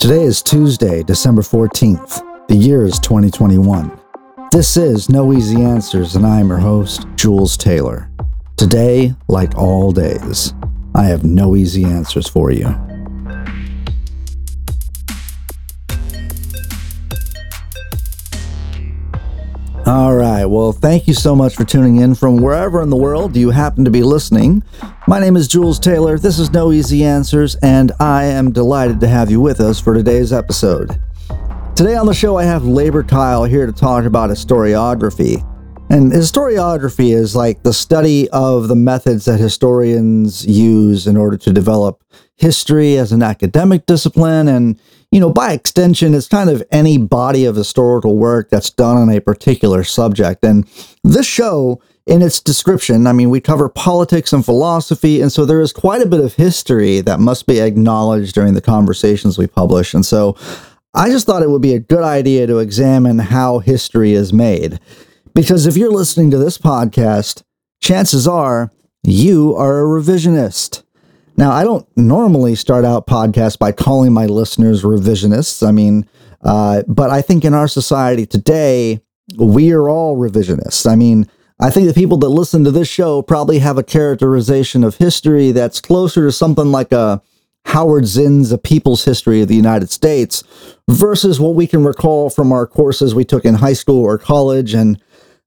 Today is Tuesday, December 14th. The year is 2021. This is No Easy Answers, and I am your host, Jules Taylor. Today, like all days, I have no easy answers for you. Well, thank you so much for tuning in from wherever in the world you happen to be listening. My name is Jules Taylor. This is No Easy Answers, and I am delighted to have you with us for today's episode. Today on the show, I have Labor Kyle here to talk about historiography. And historiography is like the study of the methods that historians use in order to develop history as an academic discipline. And, you know, by extension, it's kind of any body of historical work that's done on a particular subject. And this show, in its description, I mean, we cover politics and philosophy. And so there is quite a bit of history that must be acknowledged during the conversations we publish. And so I just thought it would be a good idea to examine how history is made. Because if you're listening to this podcast, chances are you are a revisionist. Now, I don't normally start out podcasts by calling my listeners revisionists. I mean, uh, but I think in our society today, we are all revisionists. I mean, I think the people that listen to this show probably have a characterization of history that's closer to something like a Howard Zinn's A People's History of the United States versus what we can recall from our courses we took in high school or college and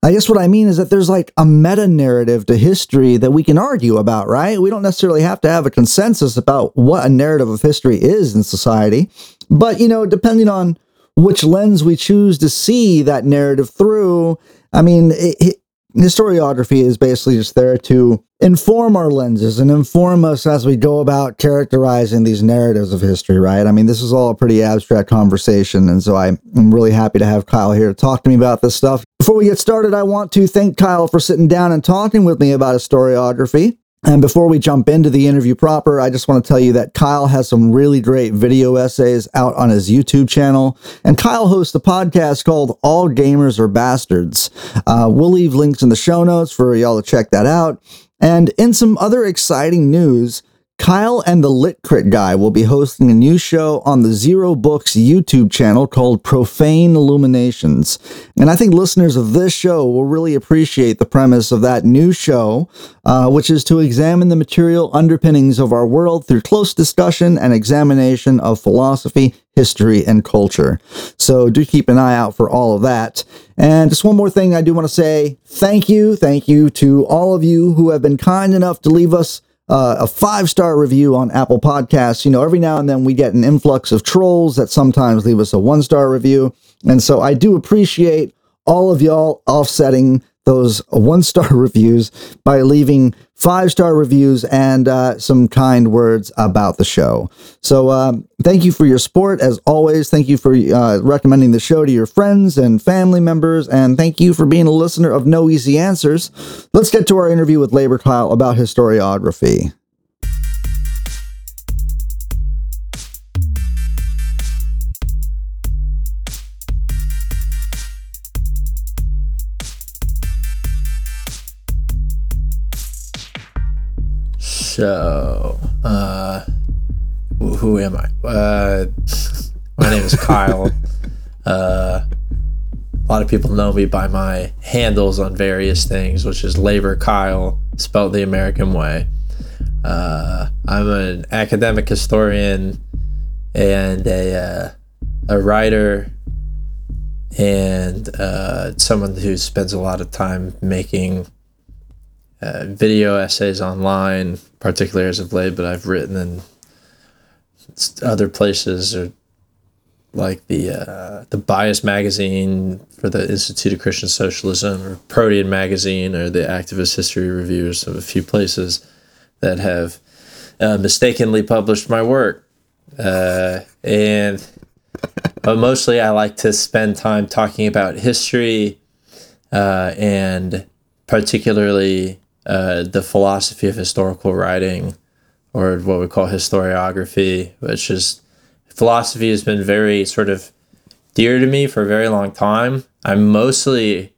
I guess what I mean is that there's like a meta narrative to history that we can argue about, right? We don't necessarily have to have a consensus about what a narrative of history is in society. But, you know, depending on which lens we choose to see that narrative through, I mean, it, historiography is basically just there to inform our lenses and inform us as we go about characterizing these narratives of history, right? I mean, this is all a pretty abstract conversation. And so I'm really happy to have Kyle here to talk to me about this stuff. Before we get started, I want to thank Kyle for sitting down and talking with me about historiography. And before we jump into the interview proper, I just want to tell you that Kyle has some really great video essays out on his YouTube channel. And Kyle hosts a podcast called All Gamers Are Bastards. Uh, we'll leave links in the show notes for y'all to check that out. And in some other exciting news, Kyle and the Lit Crit guy will be hosting a new show on the Zero Books YouTube channel called Profane Illuminations. And I think listeners of this show will really appreciate the premise of that new show, uh, which is to examine the material underpinnings of our world through close discussion and examination of philosophy, history, and culture. So do keep an eye out for all of that. And just one more thing I do want to say thank you, thank you to all of you who have been kind enough to leave us uh, a five star review on Apple Podcasts. You know, every now and then we get an influx of trolls that sometimes leave us a one star review. And so I do appreciate all of y'all offsetting those one star reviews by leaving five star reviews and uh, some kind words about the show. So, um, thank you for your support as always. Thank you for uh, recommending the show to your friends and family members. And thank you for being a listener of No Easy Answers. Let's get to our interview with Labor Kyle about historiography. So, uh, who am I? Uh, my name is Kyle. Uh, a lot of people know me by my handles on various things, which is Labor Kyle, spelled the American way. Uh, I'm an academic historian and a uh, a writer and uh, someone who spends a lot of time making uh, video essays online, particularly as of late, but I've written in other places or like the uh, the Bias magazine for the Institute of Christian Socialism or Protean magazine or the Activist History Reviews of a few places that have uh, mistakenly published my work. Uh, and but mostly I like to spend time talking about history uh, and particularly uh, the philosophy of historical writing or what we call historiography, which is philosophy has been very sort of dear to me for a very long time. I'm mostly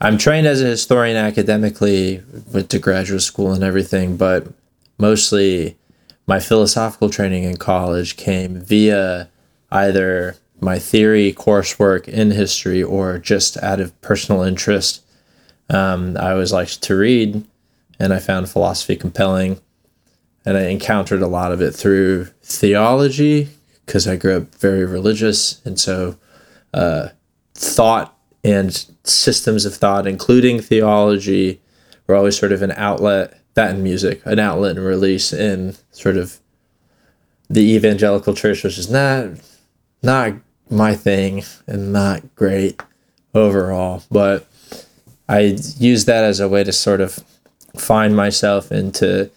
I'm trained as a historian academically, went to graduate school and everything, but mostly my philosophical training in college came via either my theory coursework in history or just out of personal interest. Um, I always liked to read, and I found philosophy compelling. And I encountered a lot of it through theology because I grew up very religious. And so, uh, thought and systems of thought, including theology, were always sort of an outlet, that and music, an outlet and release in sort of the evangelical church, which is not not my thing and not great overall. But I use that as a way to sort of find myself into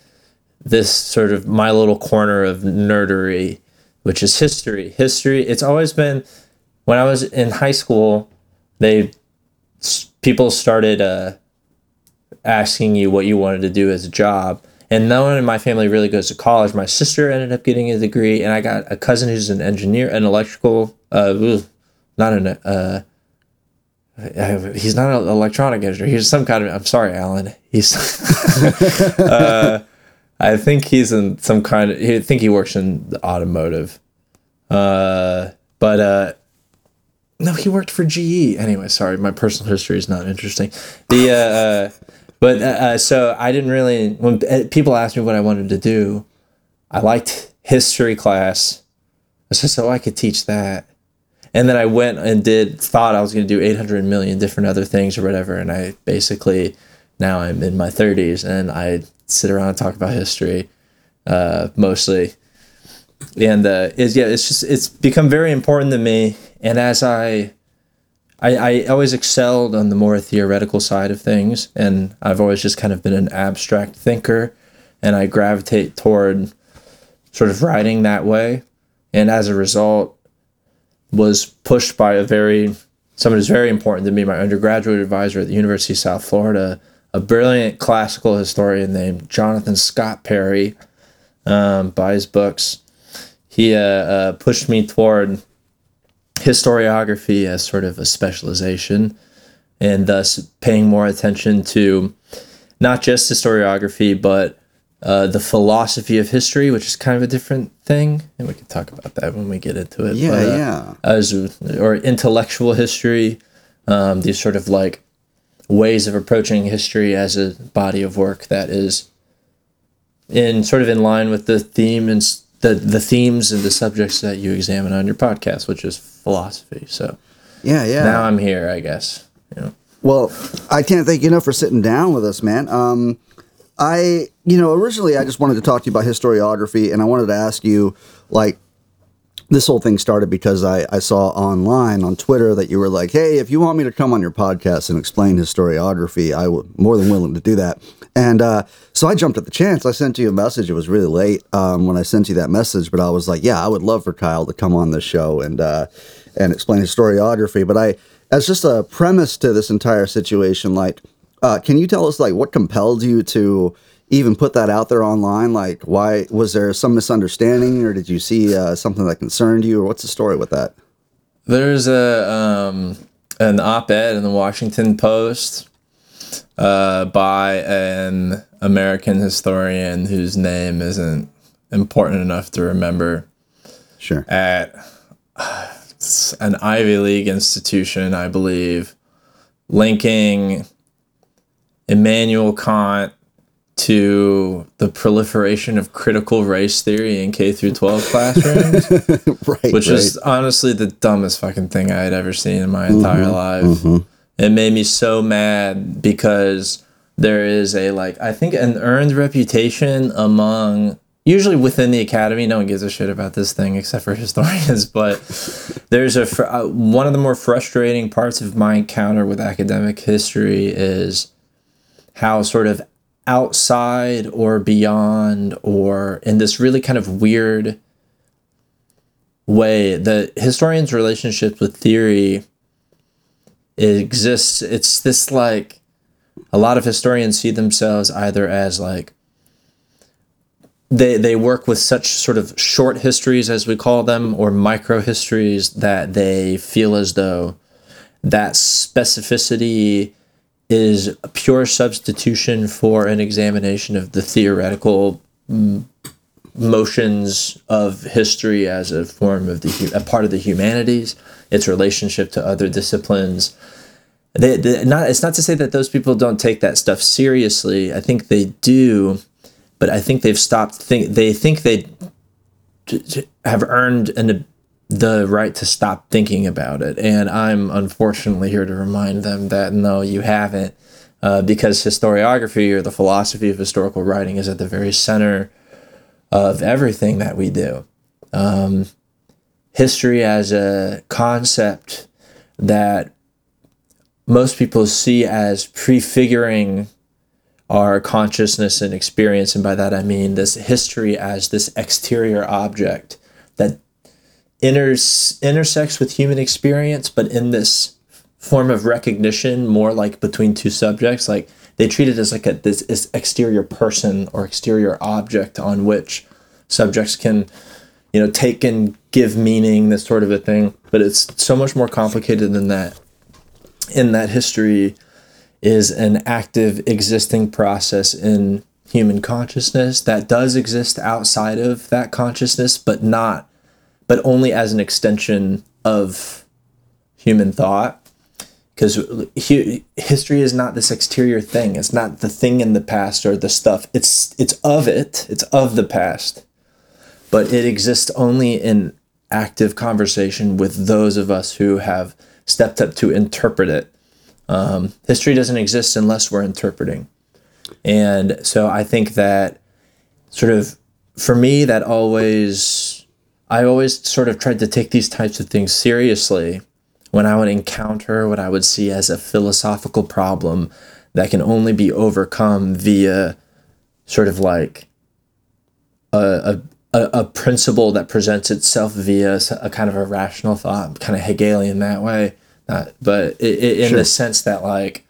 this sort of my little corner of nerdery, which is history. History, it's always been when I was in high school, they people started uh, asking you what you wanted to do as a job. And no one in my family really goes to college. My sister ended up getting a degree, and I got a cousin who's an engineer, an electrical, uh, not an, uh, he's not an electronic engineer. He's some kind of, I'm sorry, Alan. He's, uh, I think he's in some kind of, I think he works in the automotive. Uh, but, uh, no, he worked for GE. Anyway, sorry, my personal history is not interesting. The, uh, but uh, uh, so I didn't really when uh, people asked me what I wanted to do, I liked history class. I said so I could teach that, and then I went and did thought I was going to do eight hundred million different other things or whatever, and I basically now I'm in my thirties and I sit around and talk about history, uh, mostly, and uh, is yeah it's just it's become very important to me, and as I I, I always excelled on the more theoretical side of things, and I've always just kind of been an abstract thinker, and I gravitate toward sort of writing that way, and as a result, was pushed by a very someone who's very important to me, my undergraduate advisor at the University of South Florida, a brilliant classical historian named Jonathan Scott Perry, um, by his books. He uh, uh, pushed me toward historiography as sort of a specialization and thus paying more attention to not just historiography but uh, the philosophy of history, which is kind of a different thing, and we can talk about that when we get into it. Yeah, but, uh, yeah. As or intellectual history, um, these sort of like ways of approaching history as a body of work that is in sort of in line with the theme and the the themes and the subjects that you examine on your podcast, which is philosophy. So Yeah, yeah. now I'm here, I guess. You know. Well, I can't thank you enough for sitting down with us, man. Um, I, you know, originally I just wanted to talk to you about historiography, and I wanted to ask you, like, this whole thing started because I, I saw online on Twitter that you were like, hey, if you want me to come on your podcast and explain historiography, I would more than willing to do that. And uh, so I jumped at the chance. I sent you a message. It was really late um, when I sent you that message, but I was like, yeah, I would love for Kyle to come on this show and uh, and explain historiography. But I, as just a premise to this entire situation, like, uh, can you tell us like what compelled you to even put that out there online? Like, why was there some misunderstanding, or did you see uh, something that concerned you, or what's the story with that? There's a um, an op-ed in the Washington Post uh, by an American historian whose name isn't important enough to remember Sure. at an Ivy League institution, I believe, linking Immanuel Kant to the proliferation of critical race theory in K through 12 classrooms, right. which right. is honestly the dumbest fucking thing I had ever seen in my entire life. It made me so mad because there is a like I think an earned reputation among usually within the academy no one gives a shit about this thing except for historians but there's a fr- uh, one of the more frustrating parts of my encounter with academic history is how sort of outside or beyond or in this really kind of weird way the historian's relationship with theory exists. It's this like a lot of historians see themselves either as like they they work with such sort of short histories as we call them or micro histories that they feel as though that specificity is a pure substitution for an examination of the theoretical mm, motions of history as a form of the a part of the humanities, its relationship to other disciplines. They, they, not it's not to say that those people don't take that stuff seriously. I think they do, but I think they've stopped think they think they have earned an the right to stop thinking about it. And I'm unfortunately here to remind them that no, you haven't, uh, because historiography or the philosophy of historical writing is at the very center of everything that we do. Um, history as a concept that most people see as prefiguring our consciousness and experience. And by that I mean this history as this exterior object that inters- intersects with human experience, but in this form of recognition, more like between two subjects. Like they treat it as like a this, this exterior person or exterior object on which subjects can, you know, take and give meaning, this sort of a thing. But it's so much more complicated than that. In that history is an active existing process in human consciousness that does exist outside of that consciousness, but not but only as an extension of human thought. Because history is not this exterior thing. It's not the thing in the past or the stuff. It's it's of it. It's of the past, but it exists only in active conversation with those of us who have stepped up to interpret it. Um, history doesn't exist unless we're interpreting, and so I think that sort of for me that always I always sort of tried to take these types of things seriously when I would encounter what I would see as a philosophical problem that can only be overcome via sort of like a, a, a principle that presents itself via a kind of a rational thought, kind of Hegelian that way. Not, but it, it, in Sure. the sense that like,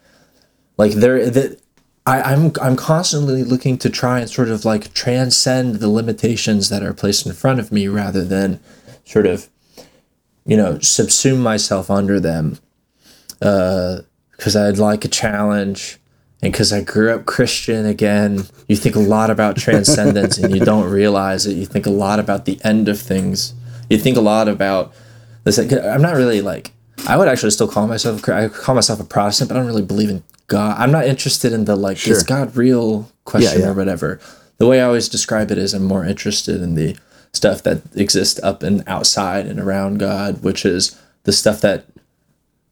like there that I, I'm I'm constantly looking to try and sort of like transcend the limitations that are placed in front of me rather than sort of you know subsume myself under them. Uh, because I'd like a challenge. And because I grew up Christian again you think a lot about transcendence and you don't realize it. You think a lot about the end of things. You think a lot about this I'm not really like I would actually still call myself I call myself a Protestant but I don't really believe in God I'm not interested in the like is God real question yeah. or whatever the way I always describe it is I'm more interested in the stuff that exists up and outside and around God, which is the stuff that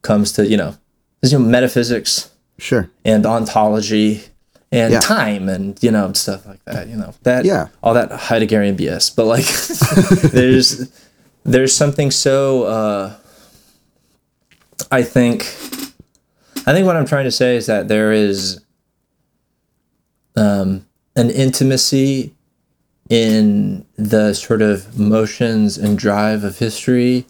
comes to, you know, you know metaphysics Sure. and ontology and Yeah. time and, you know, stuff like that, you know. That Yeah. all that Heideggerian BS. But like there's there's something so uh I think I think what I'm trying to say is that there is um, an intimacy in the sort of motions and drive of history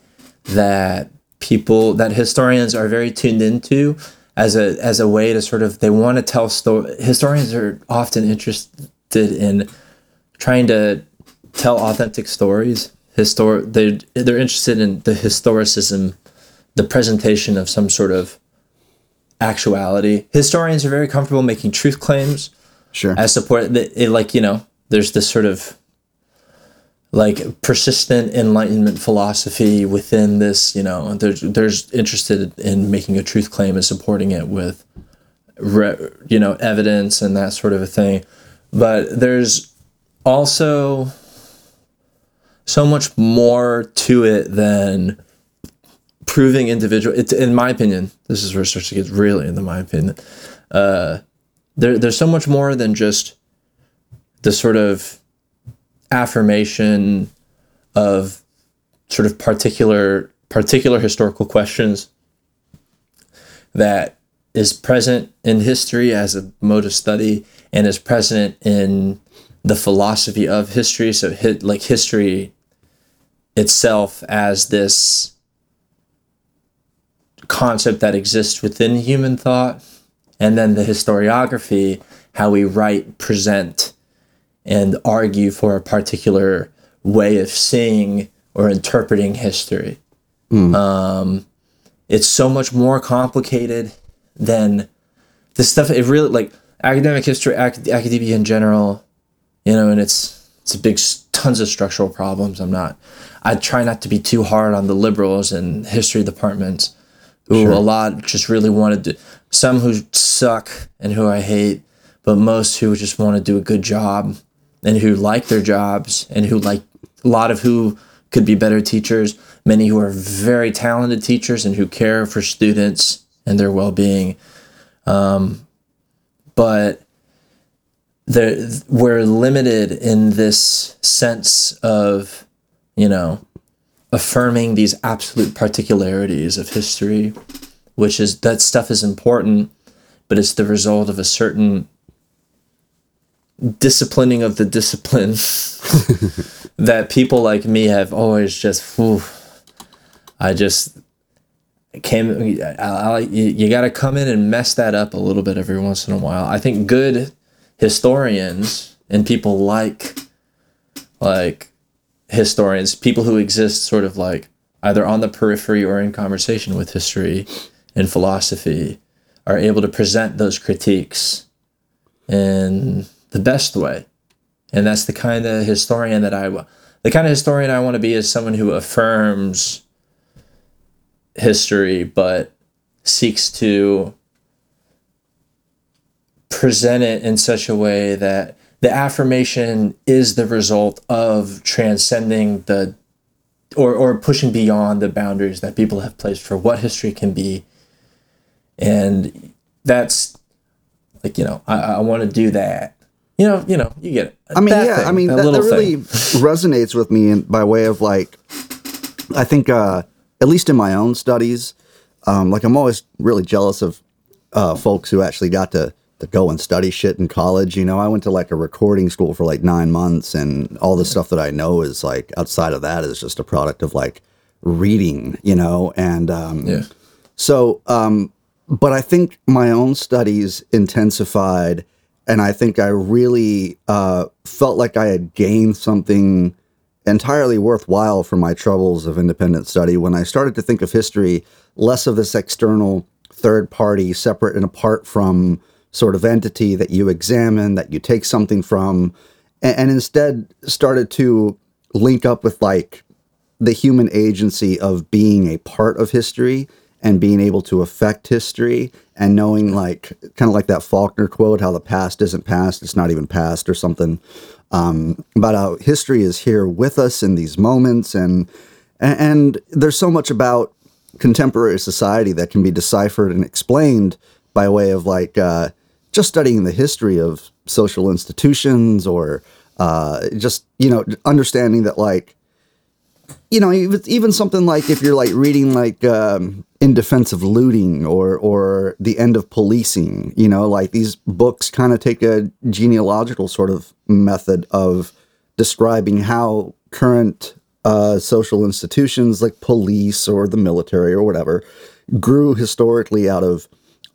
that people that historians are very tuned into as a as a way to sort of they want to tell story historians are often interested in trying to tell authentic stories. Histor they they're interested in the historicism the presentation of some sort of actuality. Historians are very comfortable making truth claims Sure. as support. That it, like you know there's this sort of like persistent enlightenment philosophy within this you know there's there's interested in making a truth claim and supporting it with re, you know evidence and that sort of a thing. But there's also so much more to it than proving individual it, in my opinion this is where it starts to get really into my opinion uh, there, there's so much more than just the sort of affirmation of sort of particular particular historical questions that is present in history as a mode of study and is present in the philosophy of history. So hit like history itself as this concept that exists within human thought and then the historiography how we write present and argue for a particular way of seeing or interpreting history um, it's so much more complicated than the stuff it really like academic history ac- academia in general you know and it's it's a big tons of structural problems. I'm not. I try not to be too hard on the liberals and history departments, who a lot just really wanted to. Some who suck and who I hate, but most who just want to do a good job and who like their jobs and who like a lot of who could be better teachers. Many who are very talented teachers and who care for students and their well-being. Um, but there we're limited in this sense of you know affirming these absolute particularities of history which is that stuff is important but it's the result of a certain disciplining of the discipline that people like me have always just whew, i just came I, I, you, you got to come in and mess that up a little bit every once in a while. I think good historians and people like like historians people who exist sort of like either on the periphery or in conversation with history and philosophy are able to present those critiques in the best way. And that's the kind of historian that i the kind of historian i want to be is someone who affirms history but seeks to present it in such a way that the affirmation is the result of transcending the or, or pushing beyond the boundaries that people have placed for what history can be. And that's like you know i, I want to do that. You know you know you get it. I mean, That yeah, thing, I mean, a that, that really resonates with me in, by way of like, I think, uh, at least in my own studies, um, like I'm always really jealous of uh, folks who actually got to, to go and study shit in college. You know, I went to like a recording school for like nine months, and all the stuff that I know is like outside of that is just a product of like reading, you know, and um, yeah. so, um, but I think my own studies intensified, and I think I really uh, felt like I had gained something entirely worthwhile from my troubles of independent study. When I started to think of history less of this external third party, separate and apart from sort of entity that you examine, that you take something from, and, and instead started to link up with like the human agency of being a part of history and being able to affect history and knowing like kind of like that Faulkner quote how the past isn't past it's not even past or something um, about how history is here with us in these moments and and, there's so much about contemporary society that can be deciphered and explained by way of like uh, just studying the history of social institutions or uh, just you know understanding that like you know even, even something like if you're like reading like um, in defense of looting or or the end of policing you know like these books kind of take a genealogical sort of method of describing how current uh, social institutions like police or the military or whatever grew historically out of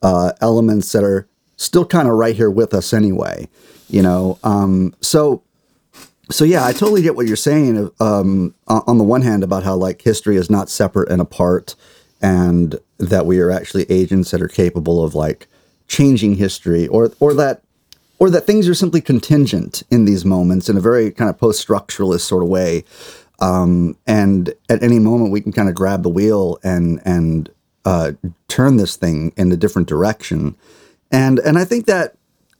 uh, elements that are still kind of right here with us anyway you know um, so so yeah, I totally get what you're saying. Um, on the one hand, about how like history is not separate and apart, and that we are actually agents that are capable of like changing history, or or that or that things are simply contingent in these moments in a very kind of post-structuralist sort of way. Um, and at any moment, we can kind of grab the wheel and and uh, turn this thing in a different direction. And and I think that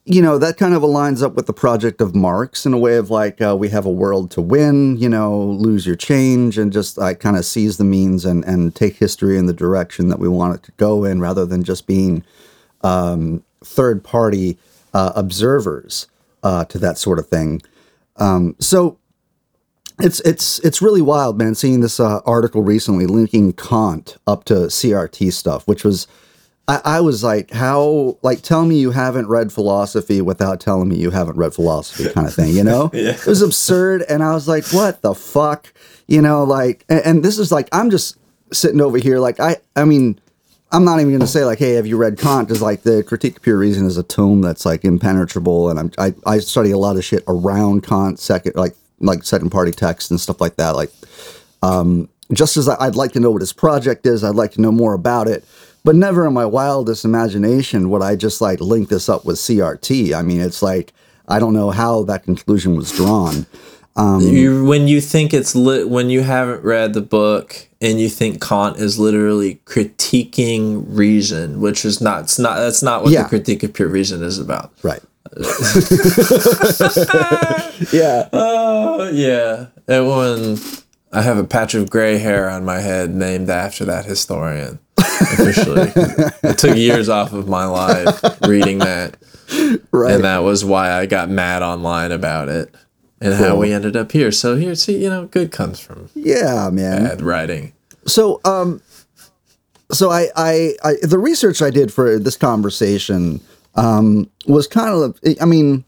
you know that kind of aligns up with the project of Marx in a way of like uh, we have a world to win, you know, lose your change, and just like kind of seize the means and and take history in the direction that we want it to go in, rather than just being um, third party uh, observers uh, to that sort of thing. Um, so it's it's it's really wild, man. Seeing this uh, article recently linking Kant up to CRT stuff, which was I, I was like, how like tell me you haven't read philosophy without telling me you haven't read philosophy, kind of thing, you know? Yeah. It was absurd, and I was like, what the fuck, you know? Like, and, and this is like I'm just sitting over here, like I I mean. I'm not even going to say like, hey, have you read Kant? Because like the Critique of Pure Reason is a tome that's like impenetrable, and I'm, I I study a lot of shit around Kant, second like like second party text and stuff like that. Like, um, just as I, I'd like to know what his project is, I'd like to know more about it, but never in my wildest imagination would I just like link this up with CRT. I mean, it's like I don't know how that conclusion was drawn. Um, you, when you think it's lit, when you haven't read the book and you think Kant is literally critiquing reason, which is not, it's not, that's not what Yeah. the critique of pure reason is about. right. yeah. Oh yeah, and when I have a patch of gray hair on my head named after that historian. Officially, it took years off of my life reading that, Right. and that was why I got mad online about it, and how we ended up here. So here, see, you know, good comes from yeah, man. bad writing. So, um, so I, I, I, the research I did for this conversation, um, was kind of, I mean,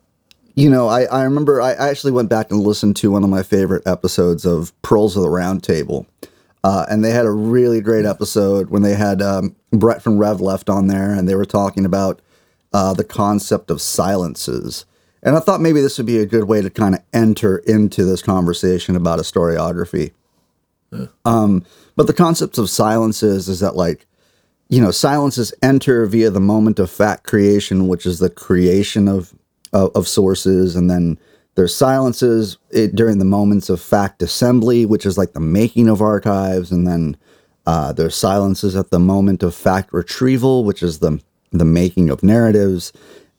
you know, I, I remember I, I actually went back and listened to one of my favorite episodes of Pearls of the Round Table. Uh, and they had a really great episode when they had um, Brett from Rev Left on there, and they were talking about uh, the concept of silences. And I thought maybe this would be a good way to kind of enter into this conversation about historiography. Um, but the concept of silences is that, like, you know, silences enter via the moment of fact creation, which is the creation of of, of sources, and then there's silences it, during the moments of fact assembly, which is like the making of archives, and then uh, there's silences at the moment of fact retrieval, which is the the making of narratives,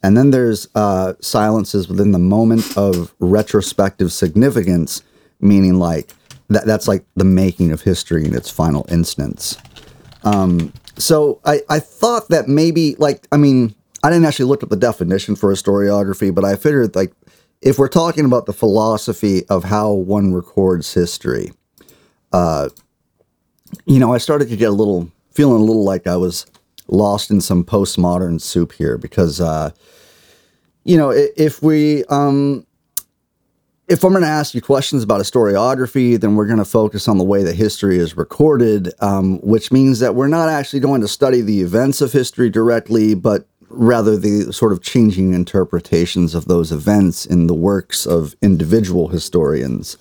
and then there's uh, silences within the moment of retrospective significance, meaning like that that's like the making of history in its final instance. So I, I thought that maybe like I mean I didn't actually look up the definition for historiography, but I figured like if we're talking about the philosophy of how one records history, uh, you know, I started to get a little feeling a little like I was lost in some postmodern soup here because uh, you know if we um, if I'm going to ask you questions about historiography, then we're going to focus on the way that history is recorded, um, which means that we're not actually going to study the events of history directly, but rather the sort of changing interpretations of those events in the works of individual historians.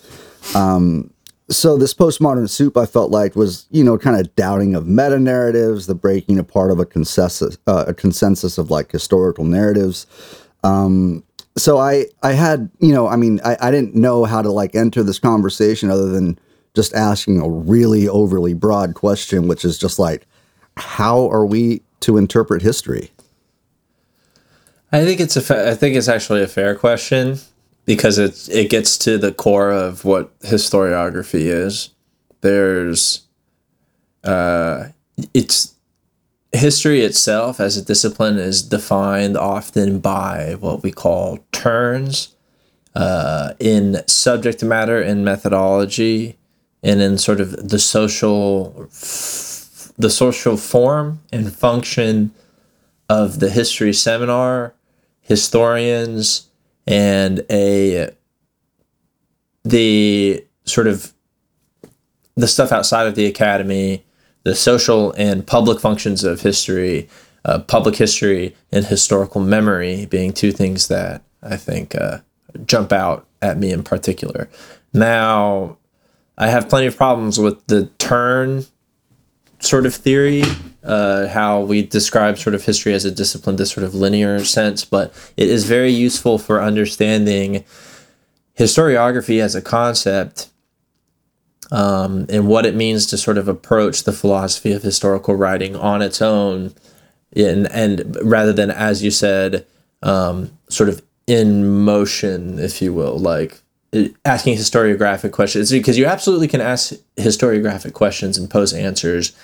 Um, so this postmodern soup, I felt like, was you know kind of doubting of meta narratives, the breaking apart of a consensus, uh, a consensus of like historical narratives so I I had you know I mean I, I didn't know how to like enter this conversation other than just asking a really overly broad question, which is just like, how are we to interpret history? I think it's a fa- I think it's actually a fair question because it it gets to the core of what historiography is. There's uh it's history itself as a discipline is defined often by what we call turns uh, in subject matter and methodology and in sort of the social f- the social form and function of the history seminar historians and a the sort of the stuff outside of the academy the social and public functions of history uh, public history and historical memory being two things that i think uh, jump out at me in particular. Now i have plenty of problems with the turn sort of theory, uh, how we describe sort of history as a discipline, this sort of linear sense, but it is very useful for understanding historiography as a concept um, and what it means to sort of approach the philosophy of historical writing on its own, and, and rather than, as you said, um, sort of in motion, if you will, like asking historiographic questions. Because you absolutely can ask historiographic questions and pose answers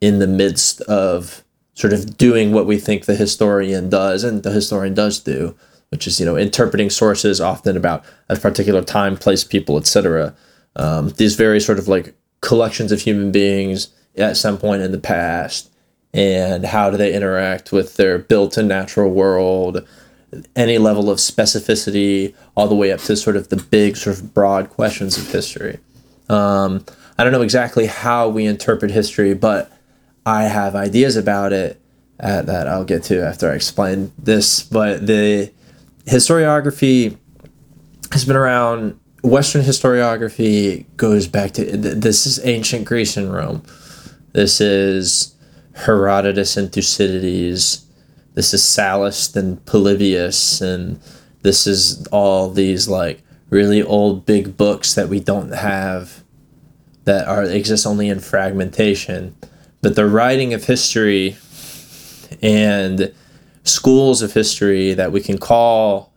in the midst of sort of doing what we think the historian does and the historian does do which is you know interpreting sources often about a particular time place people etc um, these very sort of like collections of human beings at some point in the past and how do they interact with their built-in natural world any level of specificity all the way up to sort of the big sort of broad questions of history. Um, i don't know exactly how we interpret history but i have ideas about it uh, that i'll get to after i explain this but the historiography has been around western historiography goes back to this is ancient greece and rome this is herodotus and thucydides this is sallust and polybius and this is all these like really old big books that we don't have that are exist only in fragmentation. But the writing of history and schools of history that we can call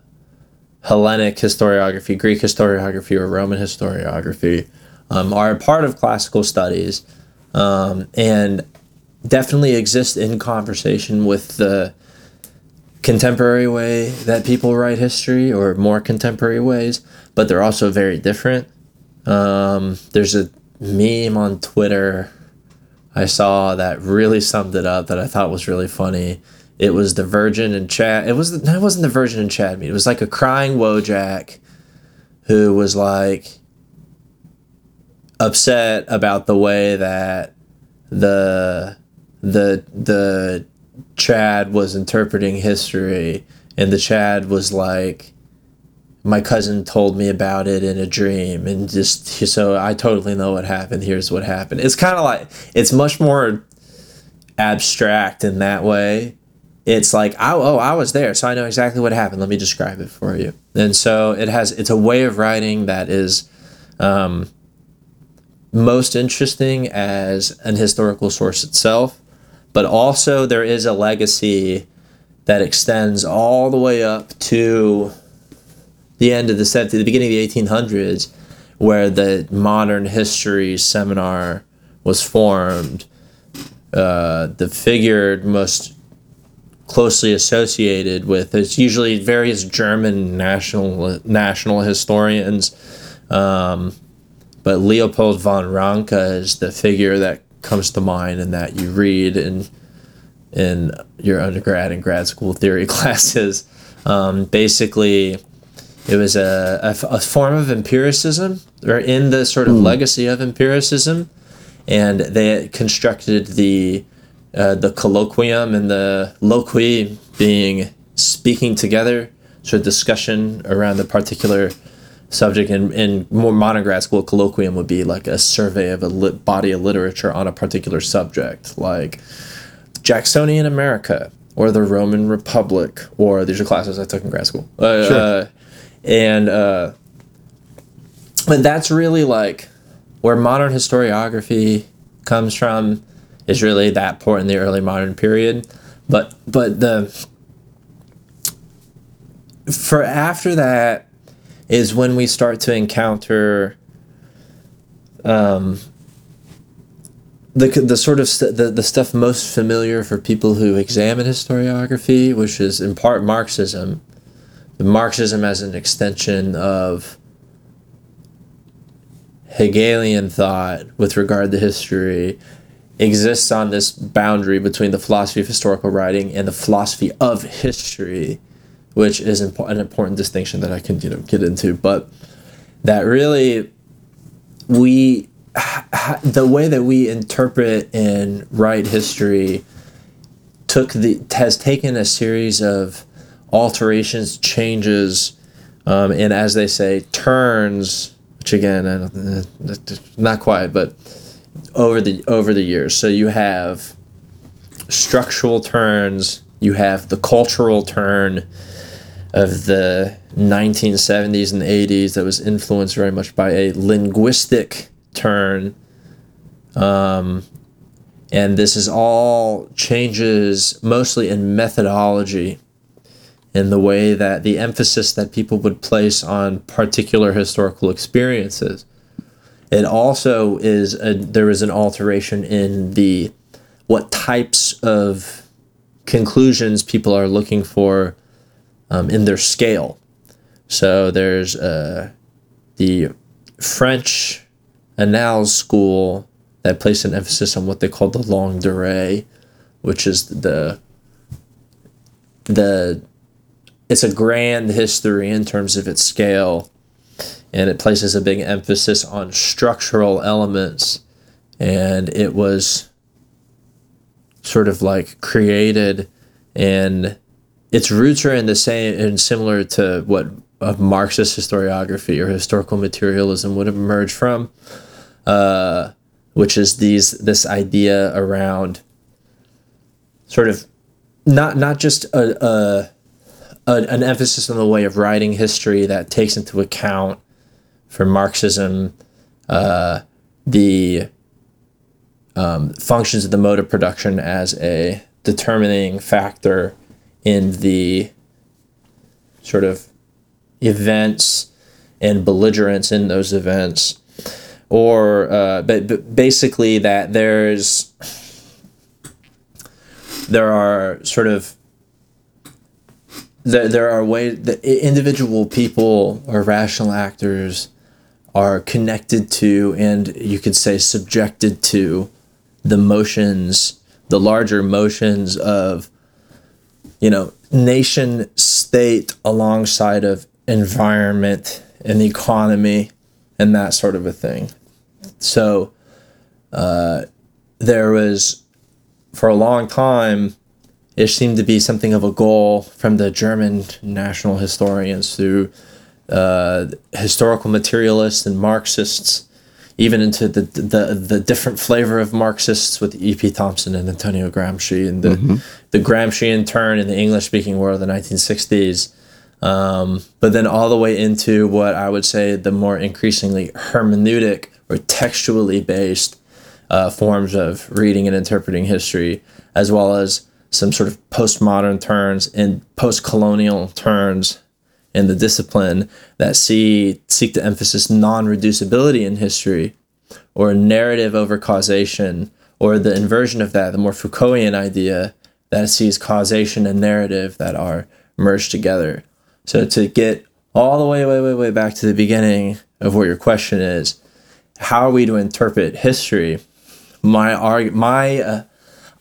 Hellenic historiography, Greek historiography, or Roman historiography um, are a part of classical studies um, and definitely exist in conversation with the contemporary way that people write history or more contemporary ways, but they're also very different. Um, there's a meme on Twitter I saw that really summed it up that I thought was really funny. It was the Virgin and Chad. It was that wasn't the Virgin and Chad meet. It was like a crying Wojak who was like upset about the way that the the the Chad was interpreting history, and the Chad was like, my cousin told me about it in a dream, and just so I totally know what happened. Here's what happened. It's kind of like it's much more abstract in that way. It's like, oh, oh, I was there, so I know exactly what happened. Let me describe it for you. And so it has, it's a way of writing that is um, most interesting as an historical source itself, but also there is a legacy that extends all the way up to the end of the 70s, the beginning of the 1800s, where the modern history seminar was formed. Uh, the figure most closely associated with is usually various German national national historians. Um, but Leopold von Ranke is the figure that comes to mind and that you read in in your undergrad and grad school theory classes. Um, basically, it was a, a, a, form of empiricism, or in the sort of mm. legacy of empiricism, and they constructed the uh, the colloquium and the loqui being speaking together, sort of discussion around the particular subject. And in more modern grad school, colloquium would be like a survey of a lit body of literature on a particular subject, like Jacksonian America or the Roman Republic, or these are classes I took in grad school. Uh, sure. Uh, and uh, but that's really like where modern historiography comes from is really that point in the early modern period. But but the for after that is when we start to encounter um, the, the sort of st- the, the stuff most familiar for people who examine historiography, which is in part Marxism, Marxism as an extension of Hegelian thought with regard to history exists on this boundary between the philosophy of historical writing and the philosophy of history, which is impo- an important distinction that I can you know get into. But that really we the way that we interpret and write history took the has taken a series of alterations, changes, um, and as they say, turns. Which again, not quite, but over the over the years. So you have structural turns, you have the cultural turn of the 1970s and 80s that was influenced very much by a linguistic turn. Um, and this is all changes mostly in methodology in the way that the emphasis that people would place on particular historical experiences. It also is a, there is an alteration in the what types of conclusions people are looking for um, in their scale. So there's uh, the French Annales school that placed an emphasis on what they called the longue durée, which is the the it's a grand history in terms of its scale and it places a big emphasis on structural elements. And it was sort of like created and its roots are in the same and similar to what Marxist historiography or historical materialism would emerge from, uh, which is these this idea around sort of not not just a, a a, an emphasis on the way of writing history that takes into account for Marxism uh, the um, functions of the mode of production as a determining factor in the sort of events and belligerence in those events. Or uh, but, but basically that there's there are sort of there, there are ways that individual people or rational actors are connected to and you could say subjected to the motions the larger motions of you know nation state alongside of environment and economy and that sort of a thing. So uh, there was for a long time it seemed to be something of a goal from the german national historians through uh, historical materialists and marxists even into the, the the different flavor of Marxists with E.P. Thompson and Antonio Gramsci and the mm-hmm. the Gramscian turn in the English speaking world in the 1960s. Um, but then all the way into what I would say the more increasingly hermeneutic or textually based uh, forms of reading and interpreting history, as well as some sort of postmodern turns and post colonial turns in the discipline that see seek to emphasize non-reducibility in history or narrative over causation or the inversion of that the more foucaultian idea that sees causation and narrative that are merged together. So to get all the way way way way back to the beginning of what your question is how are we to interpret history? My arg- my uh,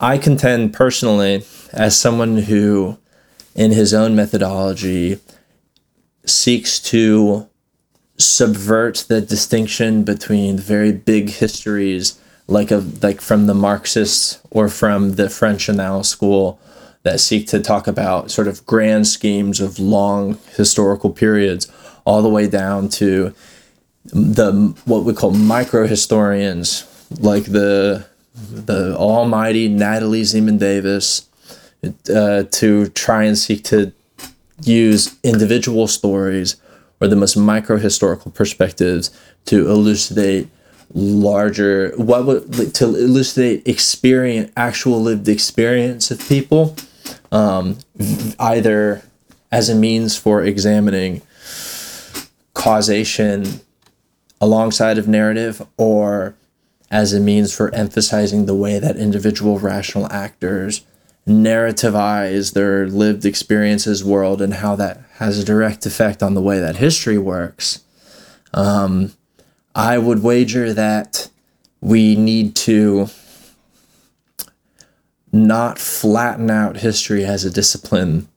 i contend personally as someone who in his own methodology seeks to subvert the distinction between very big histories like a like from the Marxists or from the French Annales school that seek to talk about sort of grand schemes of long historical periods all the way down to the what we call micro historians like the the almighty Natalie Zemon Davis uh, to try and seek to use individual stories or the most micro historical perspectives to elucidate larger what would to elucidate experience actual lived experience of people um, either as a means for examining causation alongside of narrative or as a means for emphasizing the way that individual rational actors narrativize their lived experiences world and how that has a direct effect on the way that history works. Um, I would wager that we need to not flatten out history as a discipline,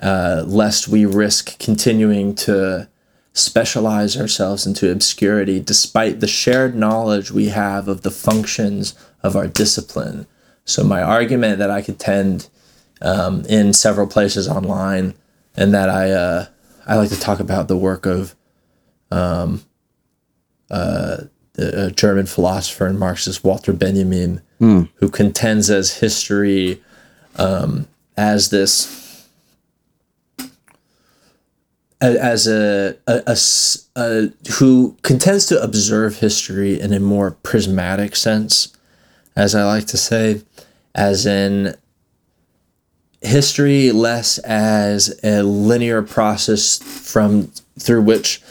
uh, lest we risk continuing to specialize ourselves into obscurity despite the shared knowledge we have of the functions of our discipline so my argument that I could tend um, in several places online, and that I uh, I like to talk about the work of um, uh, the German philosopher and Marxist Walter Benjamin, mm. who contends as history um, as this as a, a, a, a, who contends to observe history in a more prismatic sense as I like to say, as in history less as a linear process from through which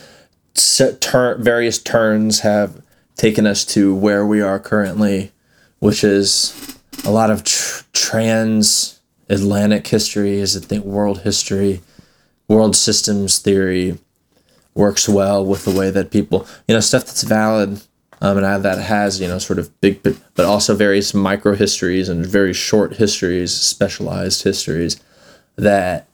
ter- various turns have taken us to where we are currently, which is a lot of tr- transatlantic history, as I think world history, world systems theory works well with the way that people, you know, stuff that's valid um, and that has you know sort of big but, but also various micro histories and very short histories specialized histories that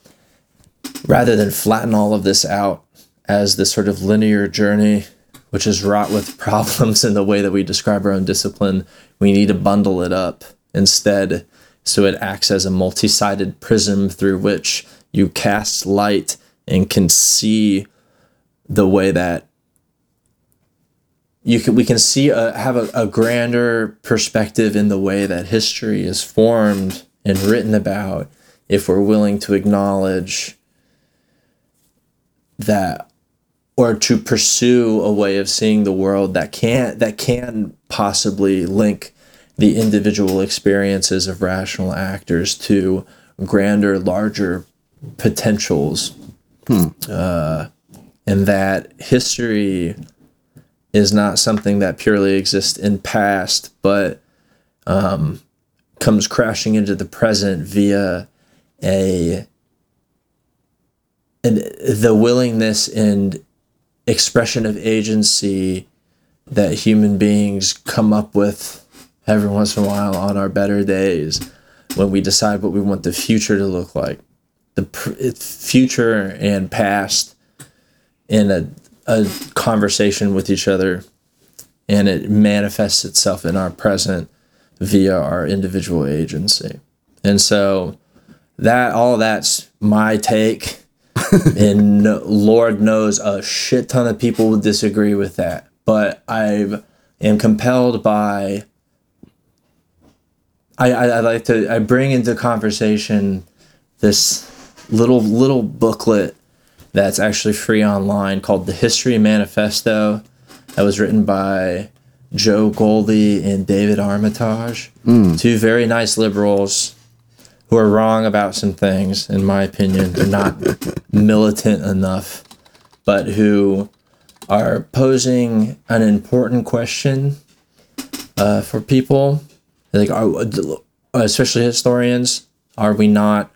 rather than flatten all of this out as this sort of linear journey which is wrought with problems in the way that we describe our own discipline we need to bundle it up instead so it acts as a multi-sided prism through which you cast light and can see the way that you can we can see a, have a, a grander perspective in the way that history is formed and written about if we're willing to acknowledge that or to pursue a way of seeing the world that can that can possibly link the individual experiences of rational actors to grander, larger potentials, uh, and that history is not something that purely exists in past, but um, comes crashing into the present via a and the willingness and expression of agency that human beings come up with every once in a while on our better days when we decide what we want the future to look like the pr- future and past in a, a conversation with each other and it manifests itself in our present via our individual agency. And so that all that's my take. And lord knows a shit ton of people would disagree with that. But i am compelled by I, I, I like to I bring into conversation this little little booklet that's actually free online called the History Manifesto that was written by Jo Guldi and David Armitage, two very nice liberals who are wrong about some things, in my opinion. They're not militant enough, but who are posing an important question uh, for people. Like, are, especially historians, are we not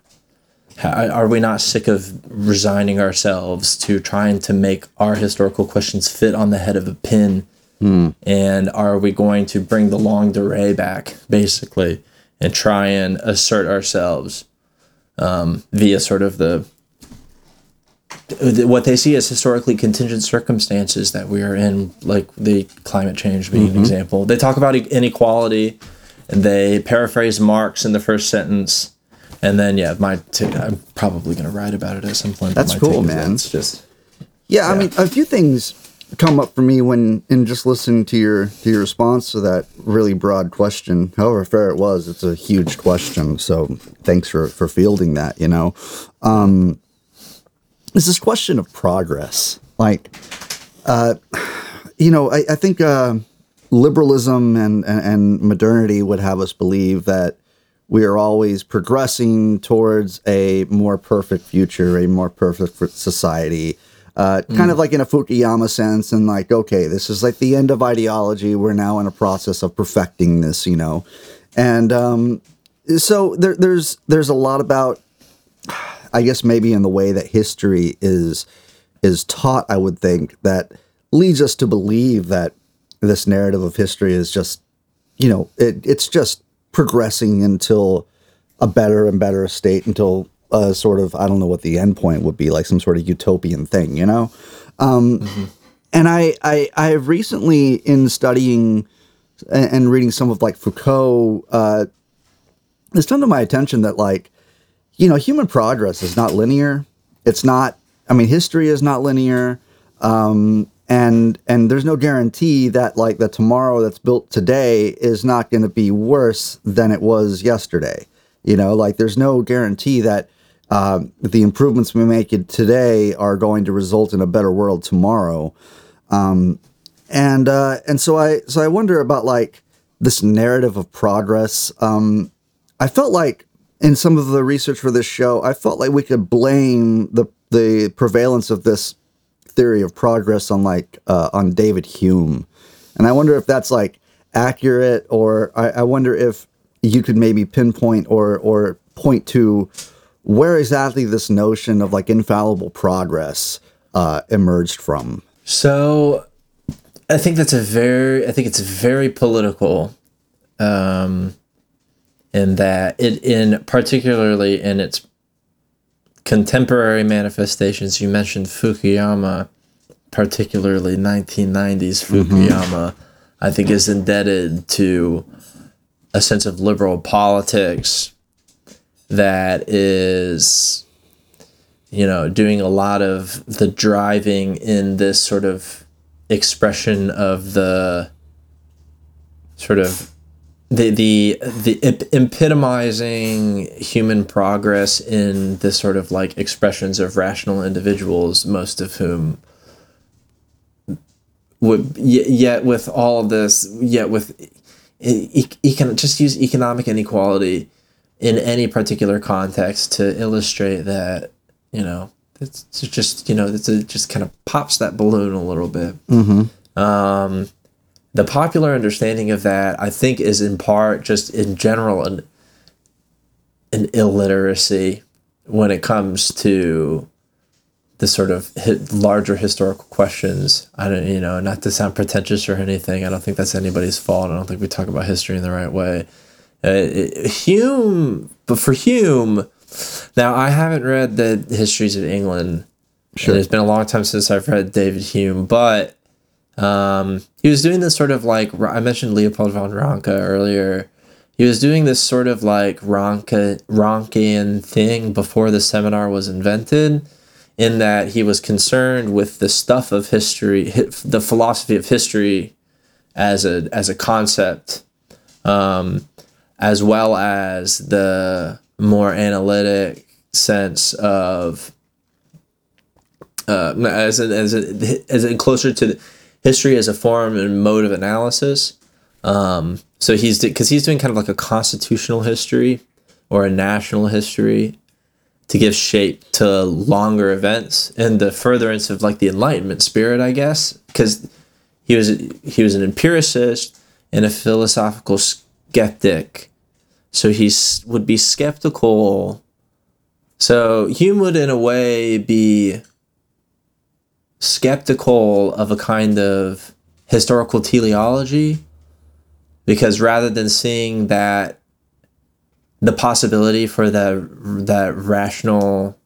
are we not sick of resigning ourselves to trying to make our historical questions fit on the head of a pin? And are we going to bring the longue durée back, basically, and try and assert ourselves um, via sort of the what they see as historically contingent circumstances that we are in, like the climate change being an example. They talk about inequality, and they paraphrase Marx in the first sentence, and then yeah, my t- I'm probably going to write about it at some point. That's cool, take is that man. It's just Yeah, I mean, a few things come up for me when in just listening to your to your response to that really broad question. However fair it was, it's a huge question. So thanks for for fielding that. You know, um, is this question of progress? Like, uh, you know, I, I think uh, liberalism and, and and modernity would have us believe that we are always progressing towards a more perfect future, a more perfect society. Uh, kind of like in a Fukuyama sense, and like, okay, this is like the end of ideology. We're now in a process of perfecting this, you know, and um, so there, there's there's a lot about, I guess maybe in the way that history is is taught. I would think that leads us to believe that this narrative of history is just you know, it, it's just progressing until a better and better state until a sort of I don't know what the end point would be, like some sort of utopian thing, you know. Um, And I, I I have recently in studying and, and reading some of like Foucault, uh, it's come to my attention that like you know human progress is not linear. It's not. I mean, history is not linear um, and and there's no guarantee that like the tomorrow that's built today is not going to be worse than it was yesterday. You know, like there's no guarantee that um, the improvements we make today are going to result in a better world tomorrow. Um, and uh, and so I so I wonder about like this narrative of progress. Um, I felt like in some of the research for this show, I felt like we could blame the the prevalence of this theory of progress on like uh, on David Hume, and I wonder if that's like accurate, or I, I wonder if you could maybe pinpoint or or point to where exactly this notion of like infallible progress uh, emerged from. So I think that's a very I think it's very political um in that it in particularly in its contemporary manifestations. You mentioned Fukuyama particularly 1990s mm-hmm. Fukuyama I think is indebted to a sense of liberal politics that is you know, doing a lot of the driving in this sort of expression of the sort of the the the ep- epitomizing human progress in the sort of like expressions of rational individuals, most of whom would yet with all of this, yet with e- econ- just use economic inequality in any particular context to illustrate that you know it's just you know it's a, just kind of pops that balloon a little bit. Mm-hmm. Um, the popular understanding of that, I think, is in part just in general an an illiteracy when it comes to the sort of larger historical questions. I don't, you know, not to sound pretentious or anything. I don't think that's anybody's fault. I don't think we talk about history in the right way. Uh, Hume, but for Hume, now I haven't read the histories of England. Sure. It's been a long time since I've read David Hume, but um, he was doing this sort of like I mentioned Leopold von Ranke earlier. He was doing this sort of like Ranke, Rankean thing before the seminar was invented, in that he was concerned with the stuff of history, the philosophy of history, as a as a concept, um, as well as the more analytic sense of uh, as a, as a, as a closer to the, history as a form and mode of analysis. Um, so he's because he's doing kind of like a constitutional history or a national history to give shape to longer events and the furtherance of like the Enlightenment spirit, I guess, because he was he was an empiricist and a philosophical skeptic, so he would be skeptical. So Hume would, in a way, be skeptical of a kind of historical teleology because rather than seeing that the possibility for that that rational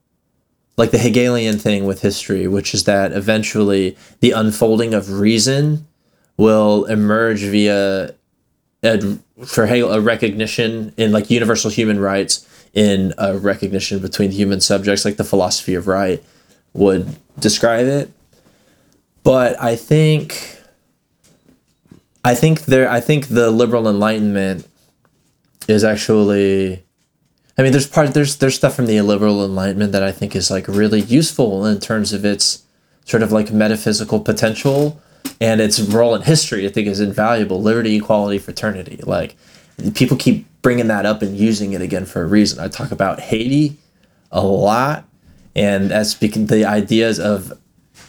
like the Hegelian thing with history which is that eventually the unfolding of reason will emerge via a, for Hegel a recognition in like universal human rights in a recognition between human subjects like the philosophy of right would describe it but I think I think there I think the liberal enlightenment is actually I mean there's part there's there's stuff from the liberal enlightenment that I think is like really useful in terms of its sort of like metaphysical potential and its role in history I think is invaluable. Liberty equality fraternity. Like people keep bringing that up and using it again for a reason. I talk about Haiti a lot and that's speaking the ideas of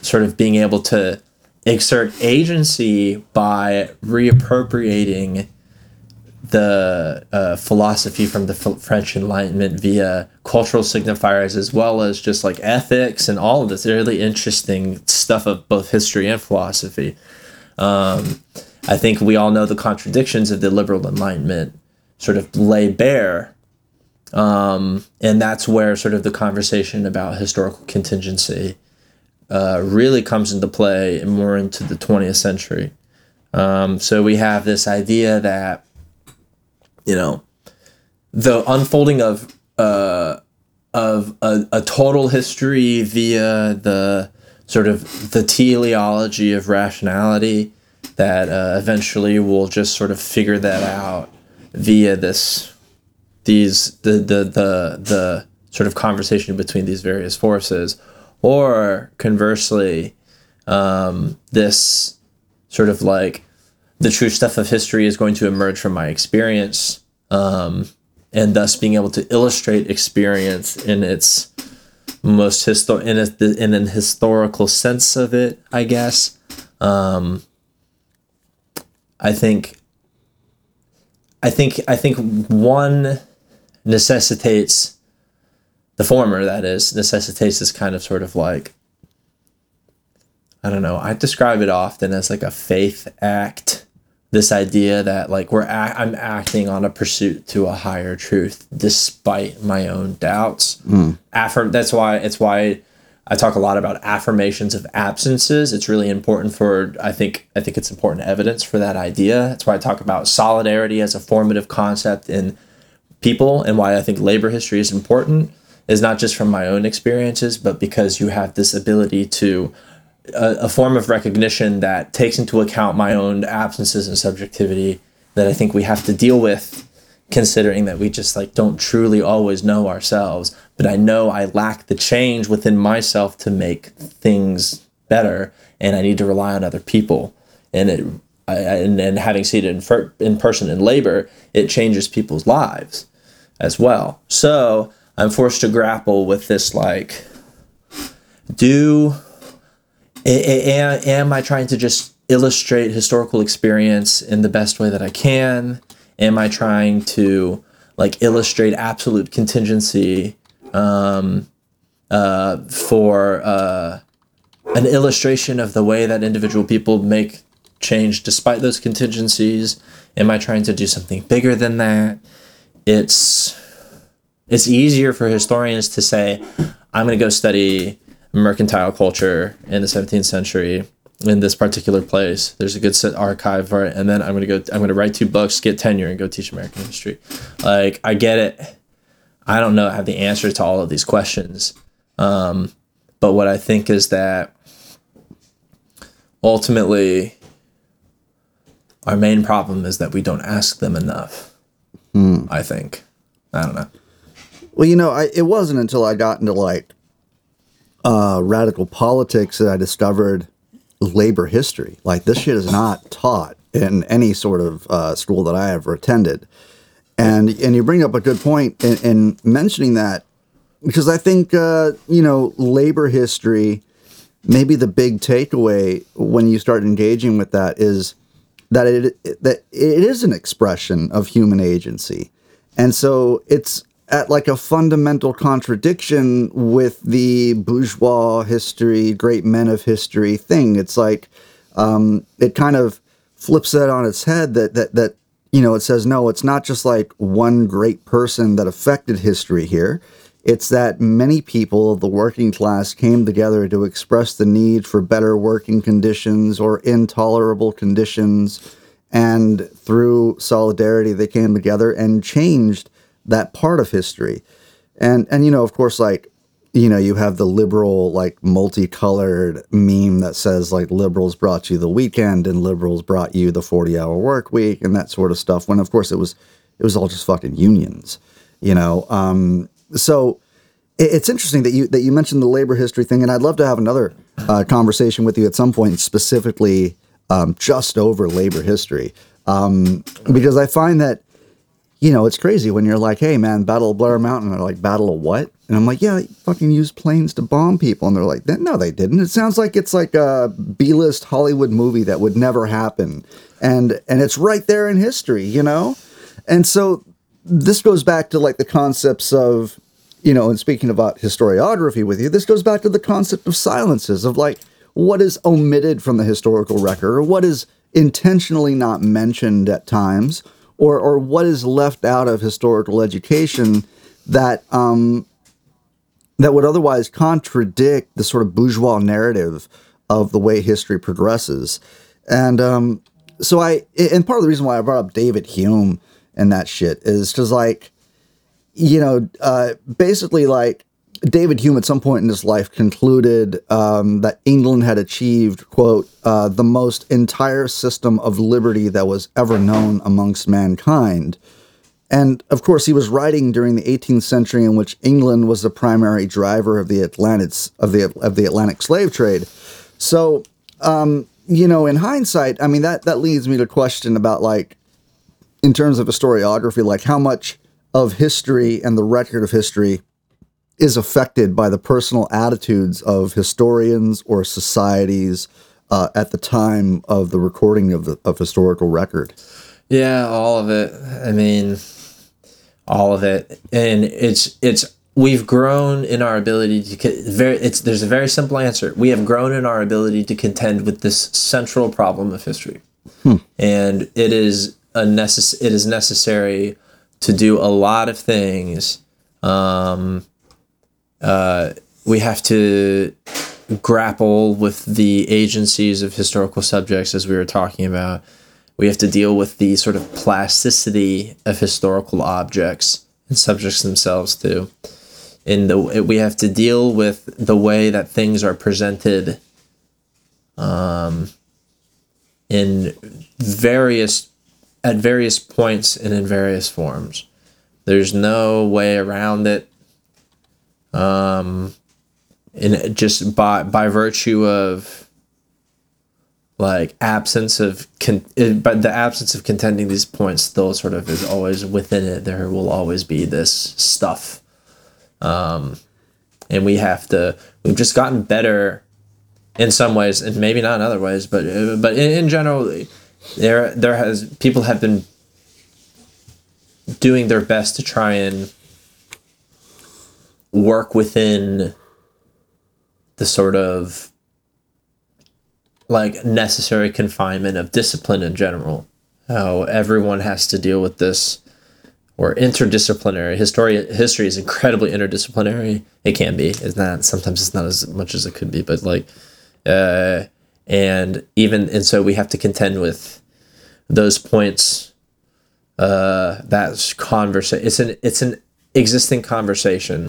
sort of being able to exert agency by reappropriating the uh, philosophy from the French Enlightenment via cultural signifiers, as well as just like ethics and all of this really interesting stuff of both history and philosophy. Um, I think we all know the contradictions of the liberal Enlightenment sort of lay bare. Um, and that's where sort of the conversation about historical contingency uh, really comes into play more into the 20th century. Um, so we have this idea that, you know, the unfolding of uh, of a, a total history via the sort of the teleology of rationality that uh, eventually we'll just sort of figure that out via this these the the the the sort of conversation between these various forces or conversely, um, this sort of like the true stuff of history is going to emerge from my experience, um, and thus being able to illustrate experience in its most histo- in a, in an historical sense of it, I guess. Um, I think. I think I think one necessitates the former, that is, necessitates this kind of sort of like, I don't know, I describe it often as like a faith act. This idea that like we're act- I'm acting on a pursuit to a higher truth despite my own doubts. Mm. Affirm that's why it's why I talk a lot about affirmations of absences. It's really important for I think I think it's important evidence for that idea. That's why I talk about solidarity as a formative concept in people and why I think labor history is important is not just from my own experiences, but because you have this ability to a, a, form of recognition that takes into account my own absences and subjectivity that I think we have to deal with considering that we just like don't truly always know ourselves. But i know i lack the change within myself to make things better and i need to rely on other people. And it I, and, and having seen it in, fir- in person in labor it changes people's lives as well. So i'm forced to grapple with this like do am, am i trying to just illustrate historical experience in the best way that i can am I trying to like illustrate absolute contingency um, uh, for uh, an illustration of the way that individual people make change despite those contingencies? Am I trying to do something bigger than that? It's it's easier for historians to say, I'm going to go study mercantile culture in the 17th century in this particular place. There's a good set archive for it, and then I'm gonna go. I'm gonna write two books, get tenure, and go teach American history. Like I get it. I don't know. I have the answer to all of these questions, um, but what I think is that ultimately, our main problem is that we don't ask them enough. Hmm. I think. I don't know. Well, you know, I, it wasn't until I got into like uh, radical politics that I discovered labor history. Like this shit is not taught in any sort of uh, school that I ever attended. And and you bring up a good point in, in mentioning that because I think uh, you know labor history. Maybe the big takeaway when you start engaging with that is that it that it is an expression of human agency, and so it's at like a fundamental contradiction with the bourgeois history, great men of history thing. It's like um, it kind of flips that on its head. That that that you know it says no, it's not just like one great person that affected history here. It's that many people of the working class came together to express the need for better working conditions or intolerable conditions. And through solidarity, they came together and changed that part of history. And and you know, of course, like you know, you have the liberal like multicolored meme that says like liberals brought you the weekend and liberals brought you the 40 hour work week and that sort of stuff. When of course it was it was all just fucking unions, you know. Um, so it's interesting that you that you mentioned the labor history thing, and I'd love to have another uh, conversation with you at some point, specifically um, just over labor history, um, because I find that you know, it's crazy when you're like, hey, man, Battle of Blair Mountain. they're like, Battle of what? And I'm like, yeah, they fucking used planes to bomb people. And they're like, no, they didn't. It sounds like it's like a B list Hollywood movie that would never happen. And, and it's right there in history, you know? And so this goes back to like the concepts of, you know, and speaking about historiography with you, this goes back to the concept of silences, of like what is omitted from the historical record or what is intentionally not mentioned at times or or what is left out of historical education that um, that would otherwise contradict the sort of bourgeois narrative of the way history progresses. And um, so I and part of the reason why I brought up David Hume and that shit is because like you know uh, basically like David Hume at some point in his life concluded um, that England had achieved, quote, uh, the most entire system of liberty that was ever known amongst mankind. And of course, he was writing during the 18th century in which England was the primary driver of the Atlantic, of the, of the Atlantic slave trade. So, um, you know, in hindsight, I mean, that, that leads me to question about like, in terms of historiography, like how much of history and the record of history is affected by the personal attitudes of historians or societies uh, at the time of the recording of the of historical record. Yeah, all of it. I mean, all of it, and it's it's we've grown in our ability to very it's there's a very simple answer. We have grown in our ability to contend with this central problem of history, hmm. and it is a necess- it is necessary to do a lot of things. Um, uh, we have to grapple with the agencies of historical subjects as we were talking about. We have to deal with the sort of plasticity of historical objects and subjects themselves too. In the we have to deal with the way that things are presented um, in various at various points and in various forms. There's no way around it. Um, and just by by virtue of like absence of con- but the absence of contending these points still sort of is always within it. There will always be this stuff, um, and we have to. We've just gotten better in some ways, and maybe not in other ways, but but in, in general, there there has people have been doing their best to try and work within the sort of like necessary confinement of discipline in general. How everyone has to deal with this or interdisciplinary. History history is incredibly interdisciplinary. It can be. It's not sometimes it's not as much as it could be, but like uh and even and so we have to contend with those points uh that's conversation it's an it's an existing conversation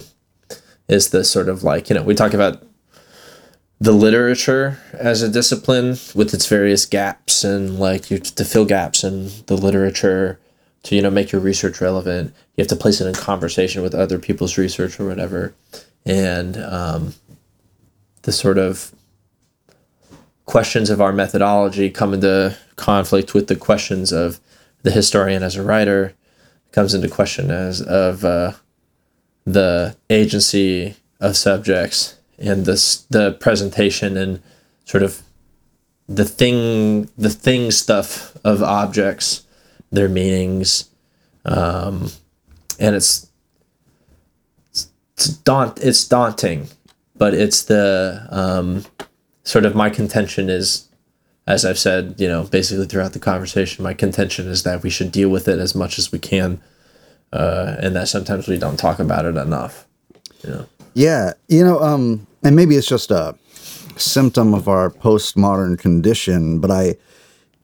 is the sort of like you know we talk about the literature as a discipline with its various gaps and like you to fill gaps in the literature to you know make your research relevant. You have to place it in conversation with other people's research or whatever. And um, the sort of questions of our methodology come into conflict with the questions of the historian as a writer. Comes into question as of uh, the agency of subjects and this the presentation and sort of the thing the thing stuff of objects their meanings um, and it's it's daunt it's daunting but it's the um, sort of my contention is as i've said you know basically throughout the conversation my contention is that we should deal with it as much as we can uh, and that sometimes we don't talk about it enough know Yeah, you know, um, and maybe it's just a symptom of our postmodern condition, but I,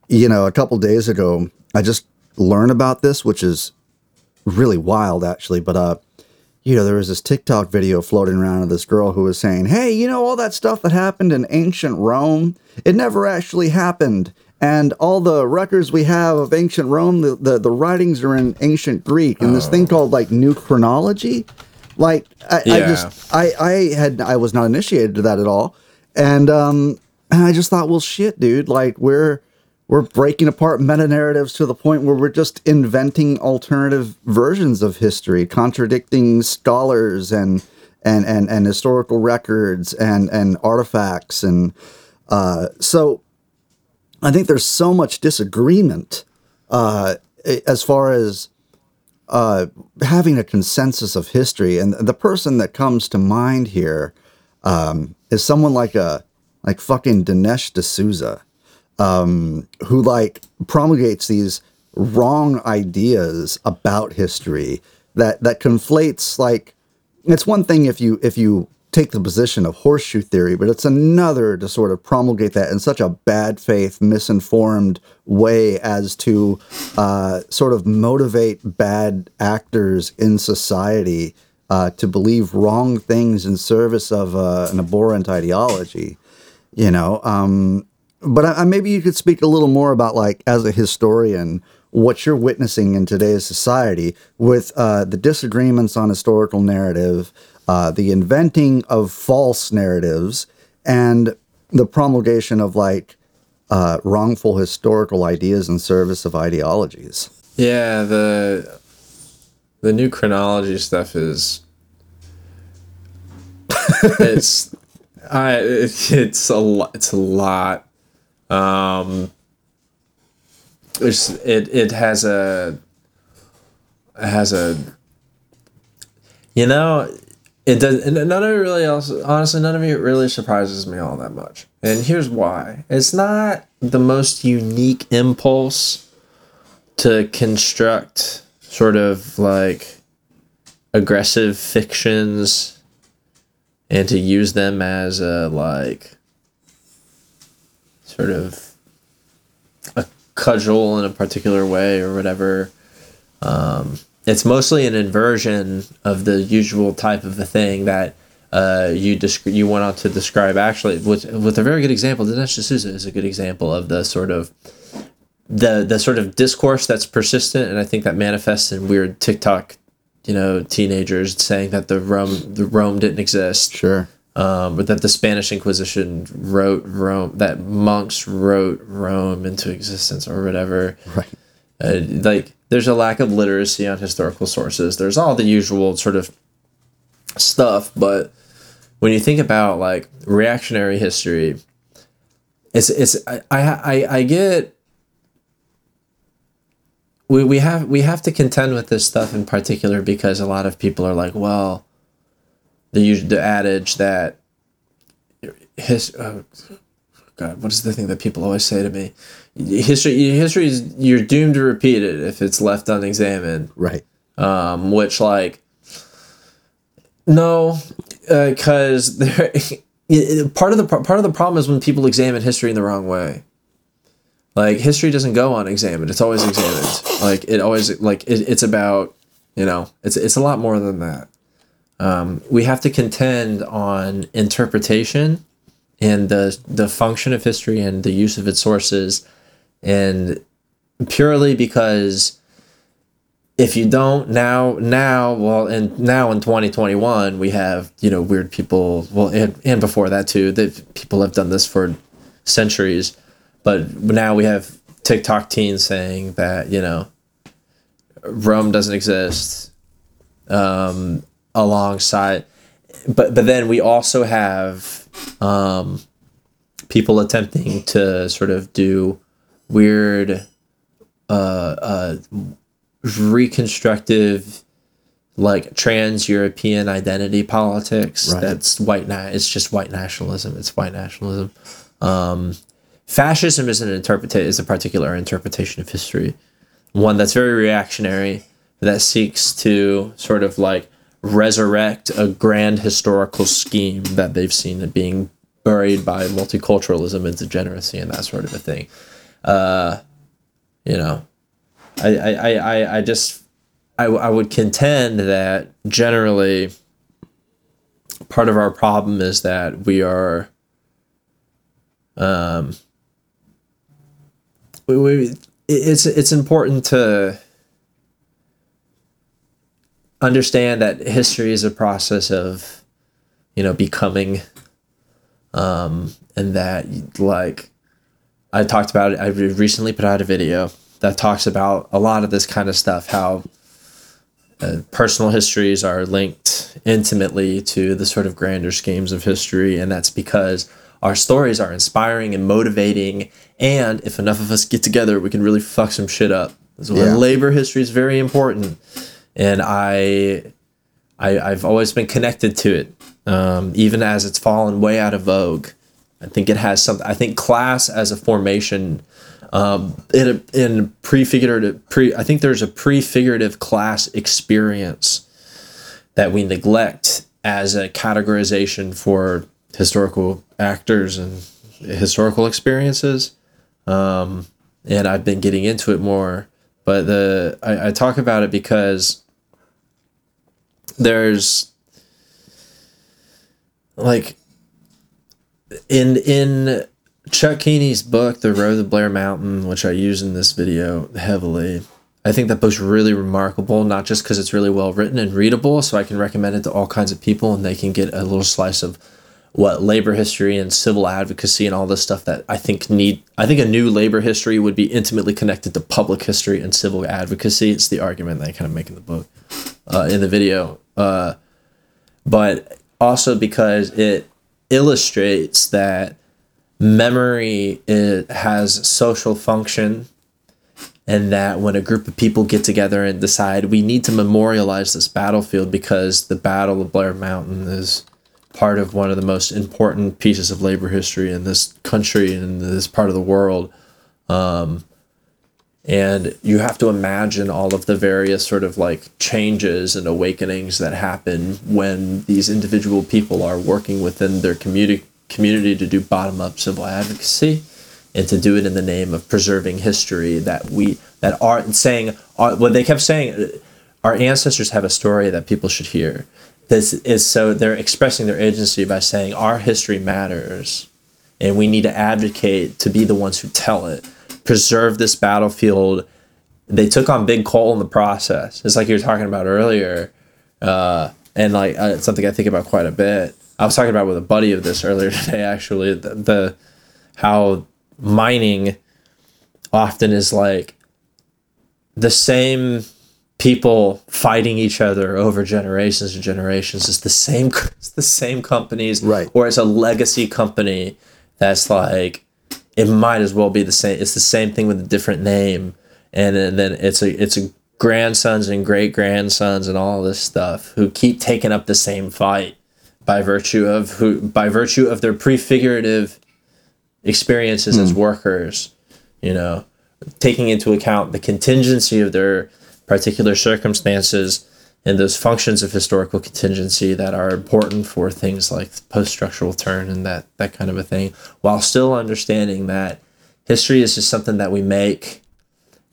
you know, a couple days ago, I just learned about this, which is really wild, actually. But uh, you know, there was this TikTok video floating around of this girl who was saying, "Hey, you know, all that stuff that happened in ancient Rome, it never actually happened." And all the records we have of ancient Rome, the, the, the writings are in ancient Greek, and this thing called like new chronology. Like I, I just I I had I was not initiated to that at all, and um and I just thought, well, shit, dude, like we're we're breaking apart meta narratives to the point where we're just inventing alternative versions of history, contradicting scholars and and and and historical records and and artifacts and uh, so I think there's so much disagreement uh, as far as uh, having a consensus of history, and the person that comes to mind here um, is someone like a like fucking Dinesh D'Souza, um, who like promulgates these wrong ideas about history that that conflates like it's one thing if you if you take the position of horseshoe theory, but it's another to sort of promulgate that in such a bad faith, misinformed way as to uh, sort of motivate bad actors in society uh, to believe wrong things in service of uh, an abhorrent ideology. You know, um, but I, I- maybe you could speak a little more about like as a historian what you're witnessing in today's society with uh, the disagreements on historical narrative uh, the inventing of false narratives and the promulgation of like uh, wrongful historical ideas in service of ideologies Yeah, the the new chronology stuff is it's I it, it's a lot it's a lot. Um it's, it it has a it has a you know it does none of it really else honestly none of it really surprises me all that much. And here's why. It's not the most unique impulse to construct sort of like aggressive fictions and to use them as a like sort of a cudgel in a particular way or whatever. Um, it's mostly an inversion of the usual type of a thing that uh, you desc- you went on to describe actually with with a very good example. Dinesh D'Souza is a good example of the sort of the the sort of discourse that's persistent, and I think that manifests in weird TikTok, you know, teenagers saying that the Rome the Rome didn't exist, Sure. um, but that the Spanish Inquisition wrote Rome, that monks wrote Rome into existence or whatever. Right. Uh, like there's a lack of literacy on historical sources. There's all the usual sort of stuff, but when you think about like reactionary history, it's it's I I I, get we, we have we have to contend with this stuff in particular because a lot of people are like, well, the the adage that his oh, God, what is the thing that people always say to me? History history is you're doomed to repeat it if it's left unexamined. Right. um, which like no because there it- part of the part of the problem is when people examine history in the wrong way. Like history doesn't go unexamined it's always examined. Like it always like it, it's about you know it's it's a lot more than that. Um, we have to contend on interpretation and the the function of history and the use of its sources and purely because if you don't now now well and now in 2021 we have you know weird people well and, and before that too that people have done this for centuries. But now we have tiktok teens saying that you know rome doesn't exist um, alongside but but then we also have um, people attempting to sort of do weird uh, uh, reconstructive like trans European identity politics. Right. That's white na- it's just white nationalism. It's white nationalism. Um, fascism is an interpretation is a particular interpretation of history. One that's very reactionary that seeks to sort of like resurrect a grand historical scheme that they've seen it being buried by multiculturalism and degeneracy and that sort of a thing. Uh, you know, I, I, I, I- just I, I would contend that generally part of our problem is that we are um we, we it's it's important to understand that history is a process of you know becoming um and that like I talked about it I recently put out a video that talks about a lot of this kind of stuff how uh, personal histories are linked intimately to the sort of grander schemes of history and that's because our stories are inspiring and motivating and if enough of us get together we can really fuck some shit up so Yeah. labor history is very important and I, I I've always been connected to it, um, even as it's fallen way out of vogue. I think it has something. I think class as a formation, um, in a, in prefigurative pre. I think there's a prefigurative class experience that we neglect as a categorization for historical actors and historical experiences. Um, and I've been getting into it more. But the I, I talk about it because there's like in in Chuck Keeney's book, The Road to Blair Mountain, which I use in this video heavily. I think that book's really remarkable, not just because it's really well written and readable, so I can recommend it to all kinds of people and they can get a little slice of what labor history and civil advocacy and all this stuff that I think need I think a new labor history would be intimately connected to public history and civil advocacy. It's the argument that I kind of make in the book, uh, in the video, uh, but also because it illustrates that memory it has social function and that when a group of people get together and decide we need to memorialize this battlefield because the battle of blair mountain is part of one of the most important pieces of labor history in this country and in this part of the world. Um, and you have to imagine all of the various sort of like changes and awakenings that happen when these individual people are working within their community community to do bottom up civil advocacy and to do it in the name of preserving history that we that are saying are, what they kept saying uh, our ancestors have a story that people should hear. This is so they're expressing their agency by saying our history matters and we need to advocate to be the ones who tell it preserve this battlefield. They took on big coal in the process. It's like you were talking about earlier, uh, and like uh, it's something I think about quite a bit. I was talking about with a buddy of this earlier today, actually. The, the how mining often is like the same people fighting each other over generations and generations. It's the same. It's the same companies, Right. Or it's a legacy company that's like it might as well be the same. It's the same thing with a different name, and then, then it's a it's a grandsons and great grandsons and all this stuff who keep taking up the same fight by virtue of who by virtue of their prefigurative experiences as hmm. workers. You know, taking into account the contingency of their particular circumstances and those functions of historical contingency that are important for things like post-structural turn and that that kind of a thing while still understanding that history is just something that we make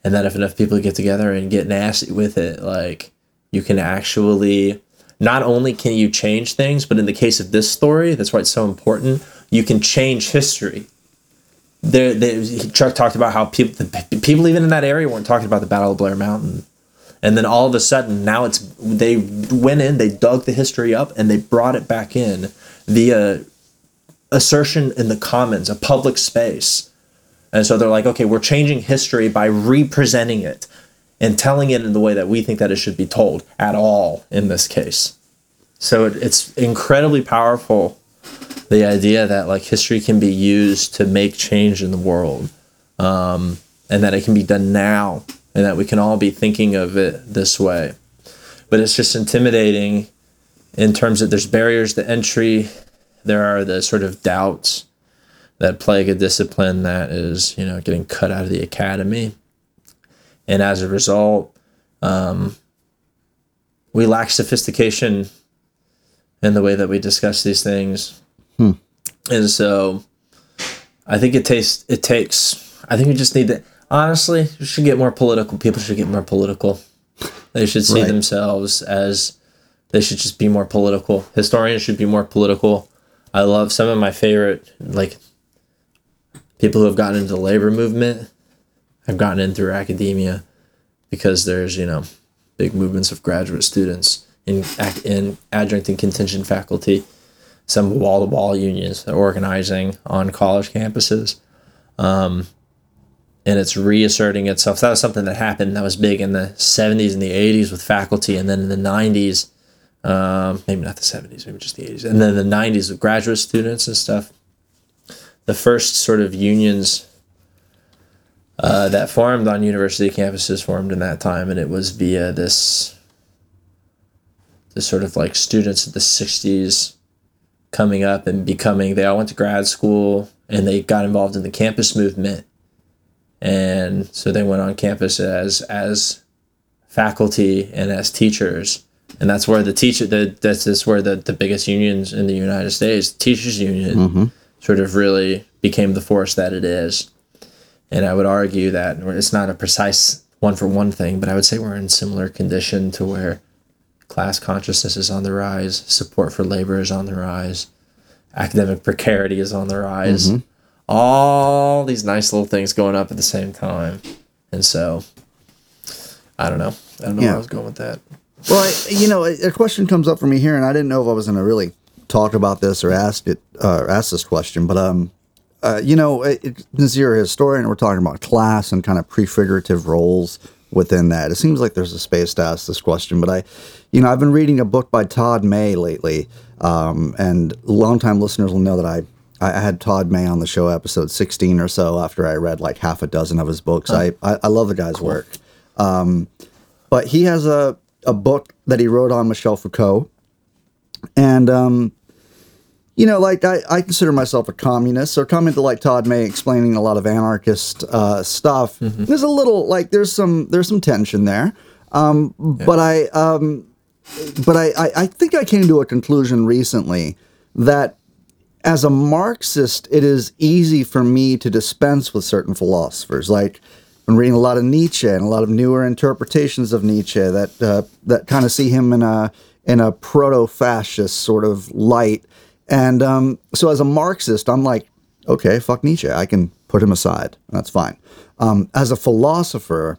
and that if enough people get together and get nasty with it like you can actually not only can you change things but in the case of this story that's why it's so important you can change history. There, there Chuck talked about how people people even in that area weren't talking about the Battle of Blair Mountain, and then all of a sudden now it's they went in, they dug the history up, and they brought it back in via assertion in the commons, a public space, and so they're like, okay, we're changing history by representing it and telling it in the way that we think that it should be told at all in this case. So it, it's incredibly powerful the idea that like history can be used to make change in the world um, and that it can be done now and that we can all be thinking of it this way. But it's just intimidating in terms of there's barriers to entry. There are the sort of doubts that plague a discipline that is you know getting cut out of the academy. And as a result um, we lack sophistication in the way that we discuss these things. And so I think it takes it takes I think we just need to honestly we should get more political. People should get more political. They should see Right. themselves as they should just be more political. Historians should be more political. I love some of my favorite like people who have gotten into the labor movement have gotten in through academia because there's, you know, big movements of graduate students in in adjunct and contingent faculty some wall to wall unions that are organizing on college campuses. Um, and it's reasserting itself. That was something that happened that was big in the 70s and the 80s with faculty, and then in the 90s, um, maybe not the 70s, maybe just the 80s, and then the 90s with graduate students and stuff. The first sort of unions uh, that formed on university campuses formed in that time, and it was via this, this sort of like students of the 60s coming up and becoming they all went to grad school and they got involved in the campus movement and so they went on campus as as faculty and as teachers. And that's where the teacher the, that's that's where the, the biggest unions in the united states teachers union mm-hmm. sort of really became the force that it is. And i would argue that it's not a precise one for one thing but i would say we're in similar condition to where class consciousness is on the rise, support for labor is on the rise, academic precarity is on the rise. Mm-hmm. All these nice little things going up at the same time. And so, I don't know. I don't know where I was going with that. Well, I, you know, a, question comes up for me here, and I didn't know if I was going to really talk about this or ask it, uh, ask this question, but um, uh, you know, it, it, since you're a historian, we're talking about class and kind of prefigurative roles within that. It seems like there's a space to ask this question, but I, you know, I've been reading a book by Todd May lately, um, and longtime listeners will know that I. I had Todd May on the show episode 16 or so after I read like half a dozen of his books. I, I, I love the guy's work but he has a, a book that he wrote on Michel Foucault. And, um, you know, like I, I consider myself a communist, so coming to like Todd May explaining a lot of anarchist uh, stuff, there's a little like there's some there's some tension there. Um, But I um, but I, I I think I came to a conclusion recently that as a Marxist, it is easy for me to dispense with certain philosophers. Like, I'm reading a lot of Nietzsche and a lot of newer interpretations of Nietzsche that uh, that kind of see him in a in a proto-fascist sort of light. And um, so, as a Marxist, I'm like, okay, fuck Nietzsche. I can put him aside. That's fine. Um, as a philosopher,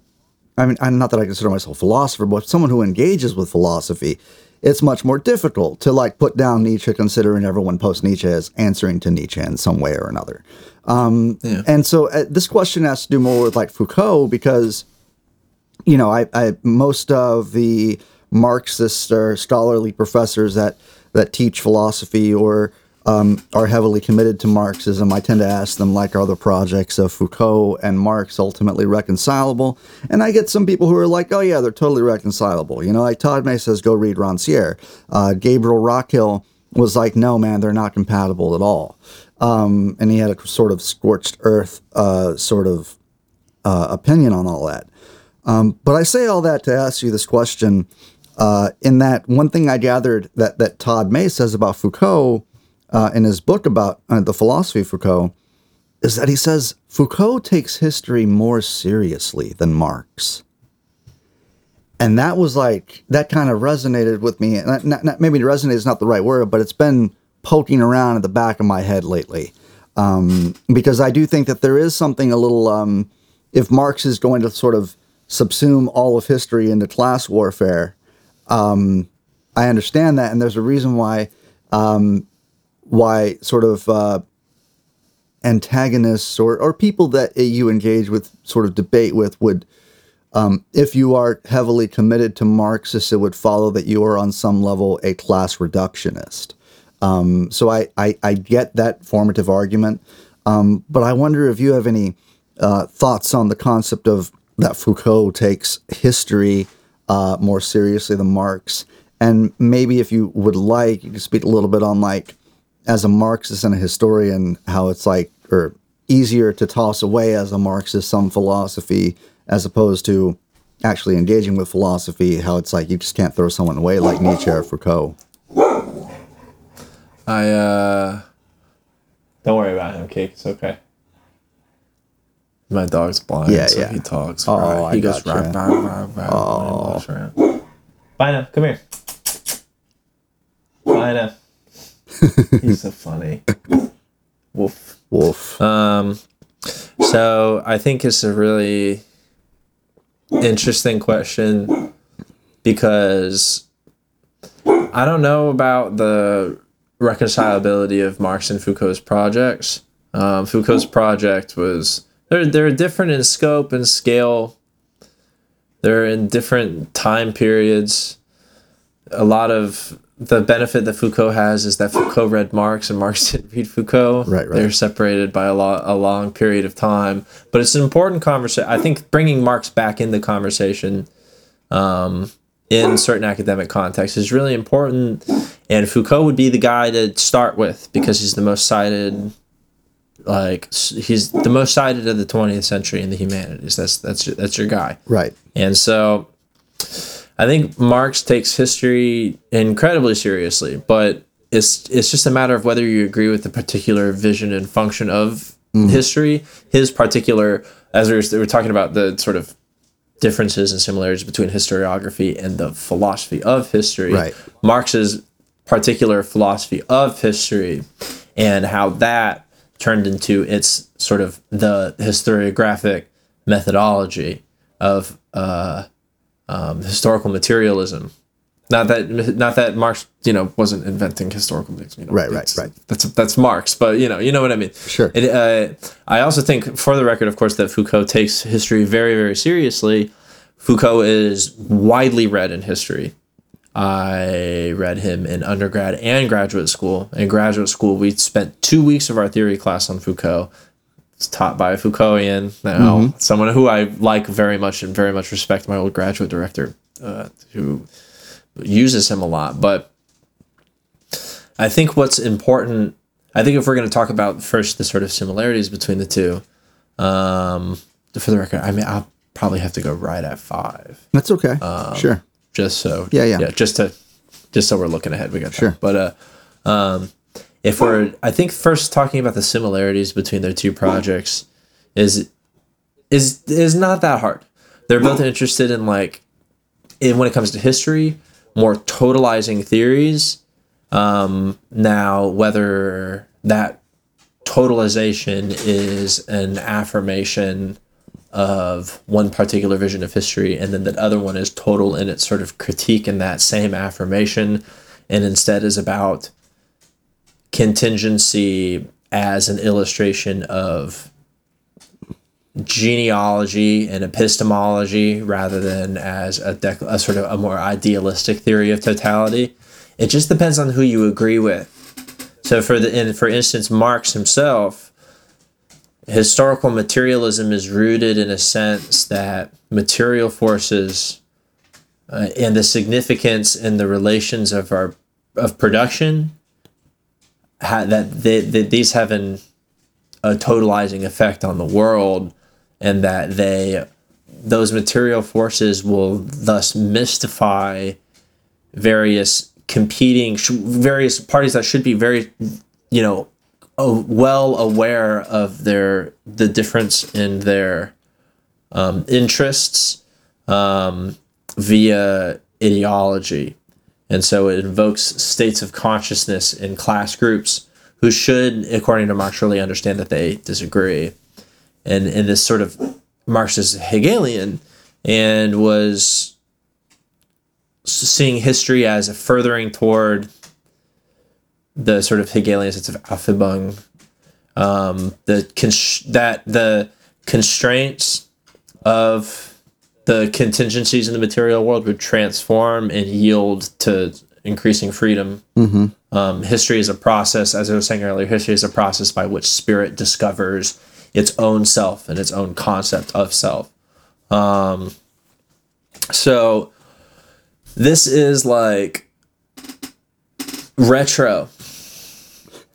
I mean, I'm not that I consider myself a philosopher, but someone who engages with philosophy, it's much more difficult to like put down Nietzsche, considering everyone post Nietzsche as answering to Nietzsche in some way or another. Um, Yeah. And so uh, this question has to do more with like Foucault because you know, I, I most of the Marxist or scholarly professors that that teach philosophy or um, are heavily committed to Marxism, I tend to ask them, like, are the projects of Foucault and Marx ultimately reconcilable? And I get some people who are like, oh yeah, they're totally reconcilable. You know, like Todd May says, go read Rancière. Uh, Gabriel Rockhill was like, no, man, they're not compatible at all. Um, and he had a sort of scorched earth uh, sort of uh, opinion on all that. Um, but I say all that to ask you this question. Uh, in that one thing I gathered that that Todd May says about Foucault uh, in his book about uh, the philosophy of Foucault is that he says Foucault takes history more seriously than Marx. And that was like that kind of resonated with me. And not, not, maybe resonate is not the right word, but it's been poking around at the back of my head lately. Um, because I do think that there is something a little. Um, if Marx is going to sort of subsume all of history into class warfare, um, I understand that, and there's a reason why um, why sort of uh, antagonists or or people that you engage with, sort of debate with, would um, if you are heavily committed to Marxists, it would follow that you are on some level a class reductionist. Um, so I, I I get that formative argument, um, but I wonder if you have any uh, thoughts on the concept of that Foucault takes history uh, more seriously than Marx, and maybe if you would like, you could speak a little bit on like as a Marxist and a historian, how it's like or easier to toss away as a Marxist some philosophy as opposed to actually engaging with philosophy. How it's like you just can't throw someone away like Nietzsche or Foucault. I uh don't worry about him, Cake. It's okay. My dog's blind, Yeah, so yeah. he talks. Oh, right. He I goes gotcha. rah, rah, rah, rah, oh. walks around. Bina, come here. Bina. He's so funny. Woof. Wolf. Um, so I think it's a really interesting question because I don't know about the reconcilability of Marx and Foucault's projects. Um, Foucault's project was they're they're different in scope and scale. They're in different time periods. A lot of the benefit that Foucault has is that Foucault read Marx and Marx didn't read Foucault. Right, right. They're separated by a lot a long period of time, but it's an important conversation. I think bringing Marx back in the conversation um, in certain academic contexts is really important. And Foucault would be the guy to start with because he's the most cited. Like he's the most cited of the 20th century in the humanities. That's that's that's your guy. Right. And so I think Marx takes history incredibly seriously, but it's it's just a matter of whether you agree with the particular vision and function of history. His particular, as we were, we were talking about the sort of differences and similarities between historiography and the philosophy of history. Right. Marx's particular philosophy of history and how that turned into its sort of the historiographic methodology of uh, um, historical materialism. Not that not that Marx, you know, wasn't inventing historical things. You know, Right, right, right. That's that's Marx, but you know, you know what I mean. Sure. It, uh, I also think, for the record, of course, that Foucault takes history very, very seriously. Foucault is widely read in history. I read him in undergrad and graduate school. In graduate school, we spent two weeks of our theory class on Foucault. Taught by a Foucaultian, now, someone who I like very much and very much respect. My old graduate director, uh, who uses him a lot. But I think what's important, I think if we're going to talk about first the sort of similarities between the two, um, for the record, I mean, I'll probably have to go right at five That's okay. sure. just so Yeah, yeah. yeah just to just so we're looking ahead we got Sure. that. but uh um if we're i think first talking about the similarities between their two projects is is is not that hard. They're both interested in like in when it comes to history more totalizing theories um now whether that totalization is an affirmation of one particular vision of history, and then that other one is total in its sort of critique in that same affirmation, and instead is about contingency as an illustration of genealogy and epistemology rather than as a, dec- a sort of a more idealistic theory of totality. It just depends on who you agree with. So for the for instance, Marx himself, historical materialism is rooted in a sense that material forces uh, and the significance and the relations of our of production ha- that these have a totalizing effect on the world and that they those material forces will thus mystify various competing various parties that should be very you know well aware of their the difference in their um, interests um, via ideology and so it invokes states of consciousness in class groups who should according to marx really understand that they disagree. And in this sort of marxist hegelian and was seeing history as a furthering toward the sort of Hegelian sense of Aufhebung, um, the that the constraints of the contingencies in the material world would transform and yield to increasing freedom. Mm-hmm. Um, history is a process, as I was saying earlier. History is a process by which spirit discovers its own self and its own concept of self. Um, so this is like retro.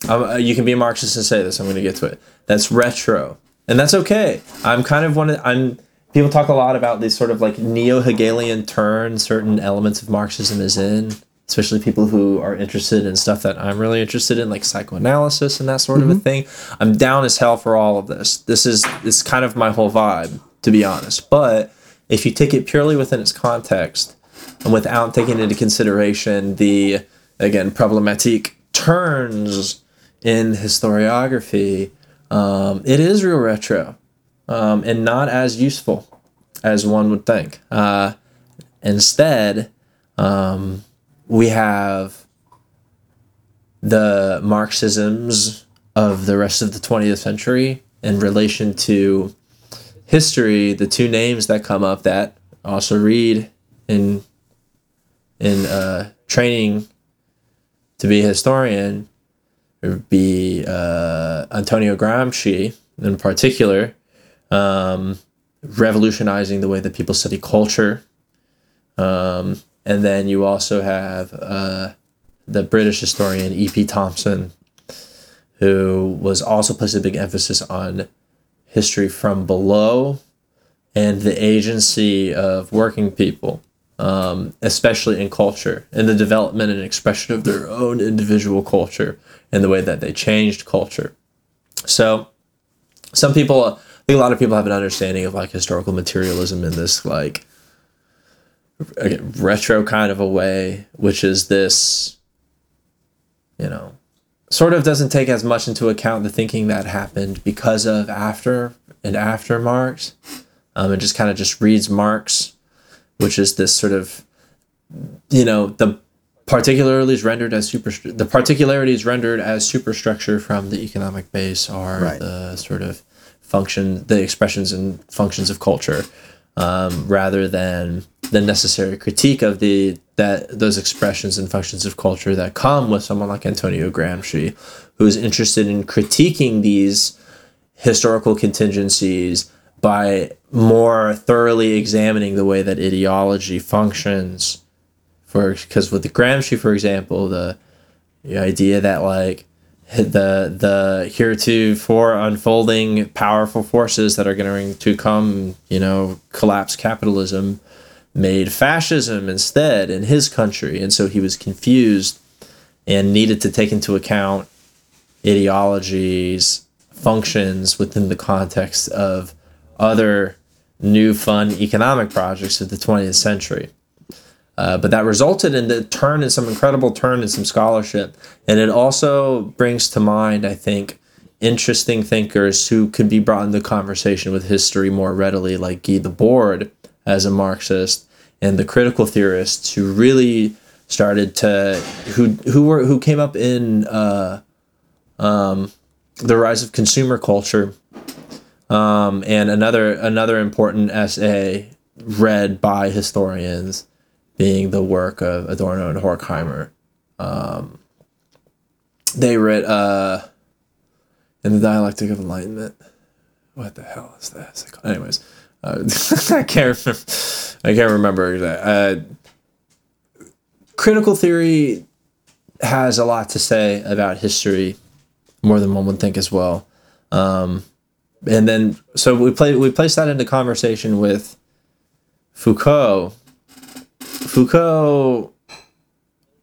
Um, you can be a Marxist and say this. I'm going to get to it. That's retro, and that's okay. I'm kind of one of I'm. People talk a lot about these sort of like neo Hegelian turn certain elements of Marxism is in, especially people who are interested in stuff that I'm really interested in, like psychoanalysis and that sort mm-hmm. of a thing. I'm down as hell for all of this. This is it's kind of my whole vibe, to be honest. But if you take it purely within its context, and without taking into consideration the again problematic turns in historiography, um, it is real retro um, and not as useful as one would think. Uh, instead, um, we have the Marxisms of the rest of the 20th century in relation to history. The two names that come up that also read in in uh, training to be a historian would be uh, Antonio Gramsci in particular, um, revolutionizing the way that people study culture. Um, and then you also have uh, the British historian E.P. Thompson, who was also placed a big emphasis on history from below and the agency of working people um, especially in culture and the development and expression of their own individual culture and the way that they changed culture. So, some people, think a lot of people have an understanding of like historical materialism in this like again, retro kind of a way, which is this, you know, sort of doesn't take as much into account the thinking that happened because of after and after Marx. Um, it just kind of just reads Marx which is this sort of, you know, the particularities rendered as super the particularities rendered as superstructure from the economic base are right. the sort of function the expressions and functions of culture um, rather than the necessary critique of the that those expressions and functions of culture that come with someone like Antonio Gramsci who is interested in critiquing these historical contingencies by more thoroughly examining the way that ideology functions. For because with the Gramsci, for example, the the idea that like the the heretofore unfolding powerful forces that are going to come, you know, collapse capitalism, made fascism instead in his country, and so he was confused and needed to take into account ideologies functions within the context of other new fun economic projects of the 20th century. Uh, but that resulted in the turn in some incredible turn in some scholarship. And it also brings to mind, I think, interesting thinkers who could be brought into conversation with history more readily, like Guy Debord as a Marxist, and the critical theorists who really started to who who were who came up in uh, um, the rise of consumer culture. Um, and another another important essay read by historians being the work of Adorno and Horkheimer. Um, they read uh, in the dialectic of enlightenment. What the hell is that? Anyways, uh, I can't remember. I can't remember exactly. Uh, critical theory has a lot to say about history, more than one would think as well. Um, and then so we play we place that into conversation with Foucault. Foucault,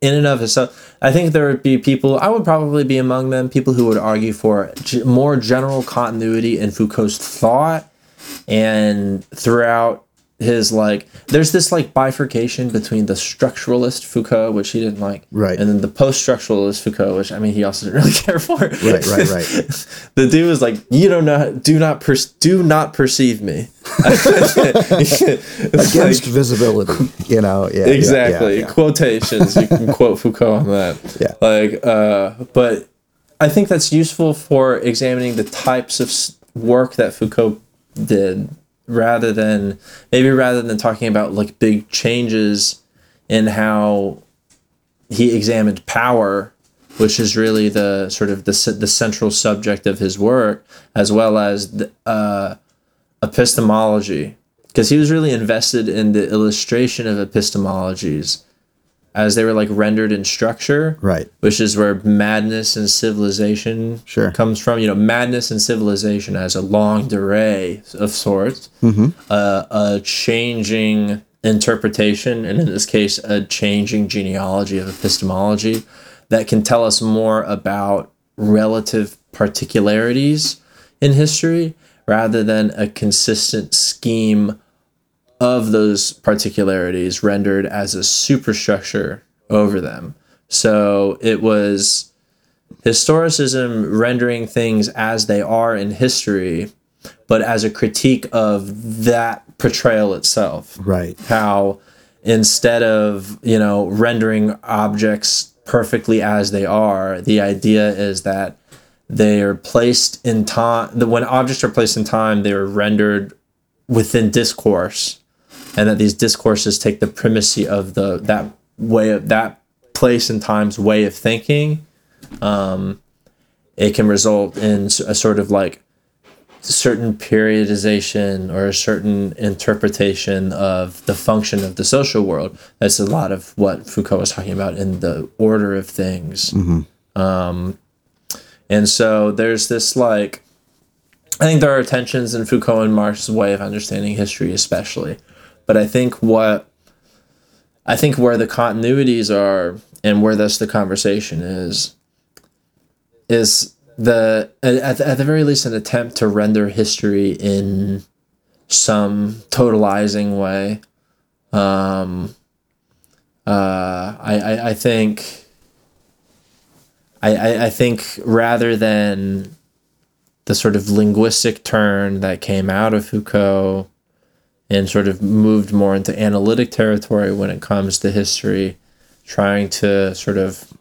in and of itself, I think there would be people. I would probably be among them. People who would argue for more general continuity in Foucault's thought and throughout his like there's this like bifurcation between the structuralist Foucault, which he didn't like, Right. and then the post-structuralist Foucault, which I mean he also didn't really care for. Right, right, right. the dude was like, "You don't know, do not per- do not perceive me." It's Against like- visibility, you know. Yeah, yeah, exactly yeah, yeah. quotations. You can quote Foucault on that. Yeah. like, uh, but I think that's useful for examining the types of work that Foucault did, rather than maybe rather than talking about like big changes in how he examined power, which is really the sort of the the central subject of his work, as well as the, uh, epistemology, because he was really invested in the illustration of epistemologies as they were like rendered in structure Right. which is where madness and civilization Sure. comes from. You know, madness and civilization as a longue durée of sorts, uh, a changing interpretation, and in this case, a changing genealogy of epistemology that can tell us more about relative particularities in history rather than a consistent scheme of those particularities rendered as a superstructure over them. So it was historicism rendering things as they are in history, but as a critique of that portrayal itself. Right. How instead of, you know, rendering objects perfectly as they are, the idea is that they are placed in time. When objects are placed in time, they are rendered within discourse, and that these discourses take the primacy of the that way of that place and time's way of thinking. Um, it can result in a sort of like certain periodization or a certain interpretation of the function of the social world. That's a lot of what Foucault was talking about in the order of things. Um, and so there's this like, I think there are tensions in Foucault and Marx's way of understanding history, especially. But I think what I think where the continuities are and where thus the conversation is is the at, the- at the very least an attempt to render history in some totalizing way. Um, uh, I, I I think I, I I think rather than the sort of linguistic turn that came out of Foucault and sort of moved more into analytic territory when it comes to history, trying to sort of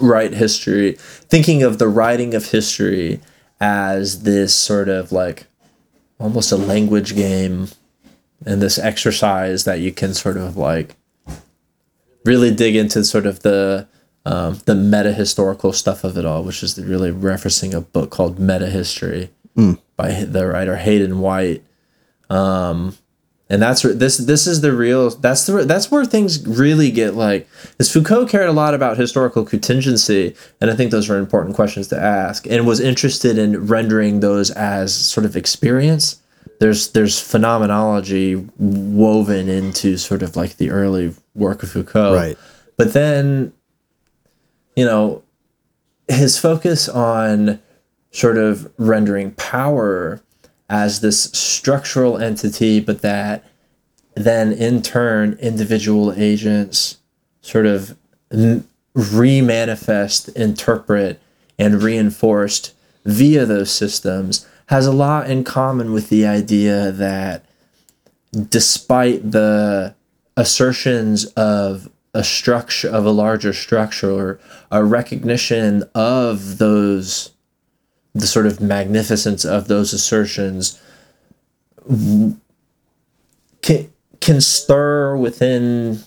write history, thinking of the writing of history as this sort of like almost a language game and this exercise that you can sort of like really dig into sort of the um, the meta historical stuff of it all, which is really referencing a book called Meta History by the writer Hayden White. Um, and that's where this this is the real that's the that's where things really get like is Foucault cared a lot about historical contingency and I think those are important questions to ask and was interested in rendering those as sort of experience there's there's phenomenology woven into sort of like the early work of Foucault Right. but then you know his focus on sort of rendering power as this structural entity, but that then in turn individual agents sort of re-manifest, interpret, and reinforced via those systems has a lot in common with the idea that despite the assertions of a structure of a larger structure or a recognition of those the sort of magnificence of those assertions can, can stir within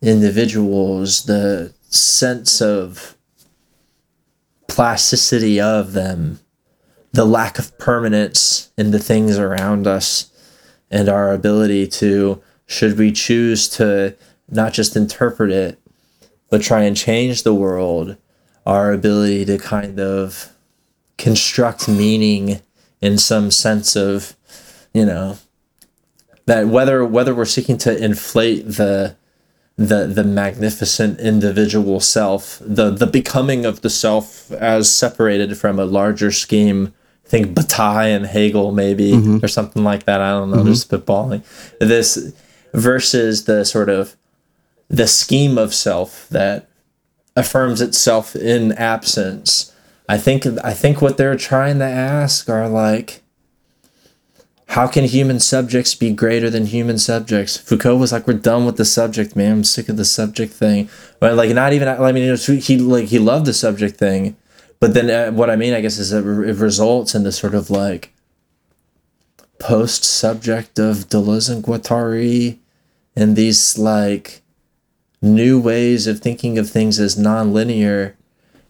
individuals the sense of plasticity of them the lack of permanence in the things around us and our ability to should we choose to not just interpret it but try and change the world our ability to kind of construct meaning in some sense of you know that whether whether we're seeking to inflate the the the magnificent individual self the the becoming of the self as separated from a larger scheme I think Bataille and Hegel maybe mm-hmm. or something like that I don't know mm-hmm. just spitballing this versus the sort of the scheme of self that affirms itself in absence I think I think what they're trying to ask are like how can human subjects be greater than human subjects? Foucault was like, "We're done with the subject, man. I'm sick of the subject thing." But like, not even. I mean, he like he loved the subject thing, but then uh, what I mean, I guess, is that it results in this sort of like post subject of Deleuze and Guattari, and these like new ways of thinking of things as nonlinear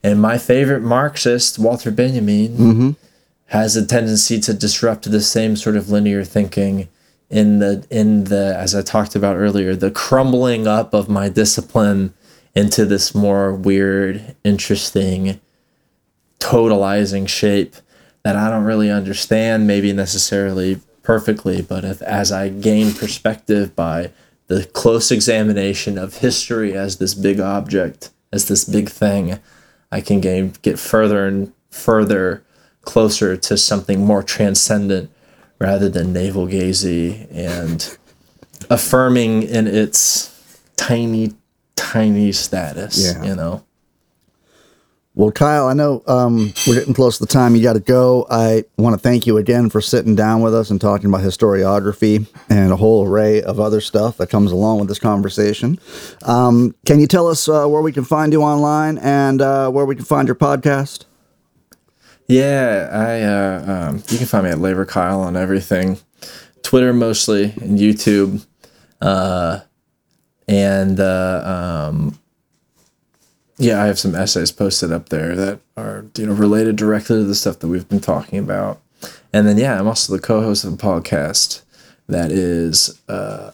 and my favorite Marxist, Walter Benjamin, mm-hmm. has a tendency to disrupt the same sort of linear thinking in the in the as I talked about earlier, the crumbling up of my discipline into this more weird, interesting, totalizing shape that I don't really understand maybe necessarily perfectly, but if, as I gain perspective by the close examination of history as this big object, as this big thing, I can gain, get further and further closer to something more transcendent rather than navel gazy and affirming in its tiny, tiny status. Yeah. You know. Well, Kyle, I know um, we're getting close to the time you got to go. I want to thank you again for sitting down with us and talking about historiography and a whole array of other stuff that comes along with this conversation. Um, can you tell us uh, where we can find you online and uh, where we can find your podcast? Yeah, I uh, um, you can find me at Labor Kyle on everything, Twitter mostly, and YouTube, uh, and uh, um, yeah, I have some essays posted up there that are you know related directly to the stuff that we've been talking about. And then yeah, I'm also the co-host of a podcast that is uh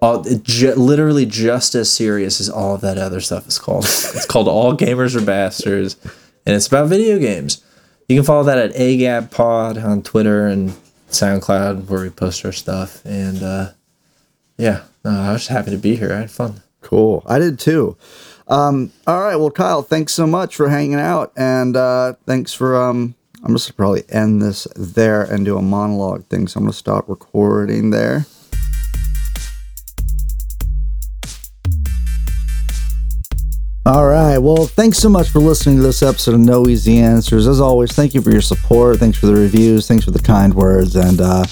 all literally just as serious as all of that other stuff is called. it's called All Gamers Are Bastards, and it's about video games. You can follow that at AGAB Pod on Twitter and SoundCloud where we post our stuff. And uh, yeah, I was happy to be here. I had fun. Cool. I did too. Um, all right. Well, Kyle, thanks so much for hanging out. And uh, thanks for. Um, I'm just probably end this there and do a monologue thing. So I'm going to stop recording there. All right. Well, thanks so much for listening to this episode of No Easy Answers. As always, thank you for your support. Thanks for the reviews. Thanks for the kind words. And, uh,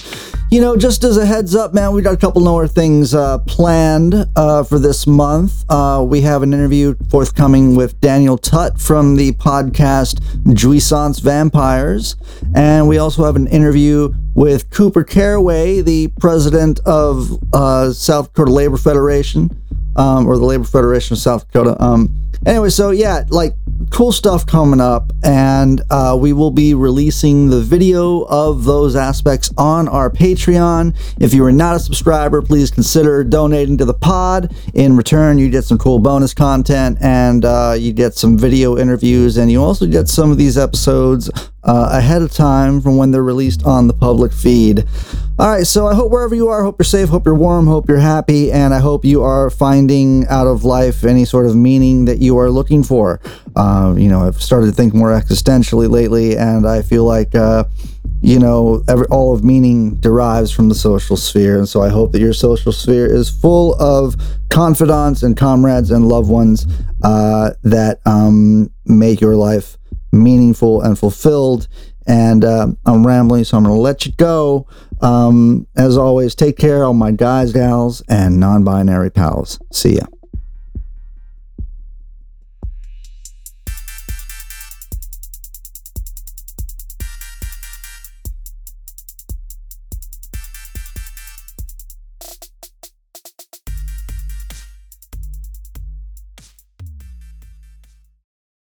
you know, just as a heads up, man, we got a couple more things uh, planned uh, for this month. Uh, we have an interview forthcoming with Daniel Tutt from the podcast Jouissance Vampires. And we also have an interview with Cooper Caraway, the president of uh, South Dakota Labor Federation, um, or the Labor Federation of South Dakota. Um, anyway, so yeah, like cool stuff coming up, and uh, we will be releasing the video of those aspects on our Patreon. If you are not a subscriber, please consider donating to the pod. In return, you get some cool bonus content, and uh, you get some video interviews, and you also get some of these episodes uh, ahead of time from when they're released on the public feed. All right, so I hope wherever you are, hope you're safe, hope you're warm, hope you're happy, and I hope you are finding out of life any sort of meaning that you are looking for. Uh, you know, I've started to think more existentially lately, and I feel like. Uh, you know, every, all of meaning derives from the social sphere. And so I hope that your social sphere is full of confidants and comrades and loved ones uh, that um, make your life meaningful and fulfilled. And uh, I'm rambling, so I'm going to let you go. Um, as always, take care, all my guys, gals, and non binary pals. See ya.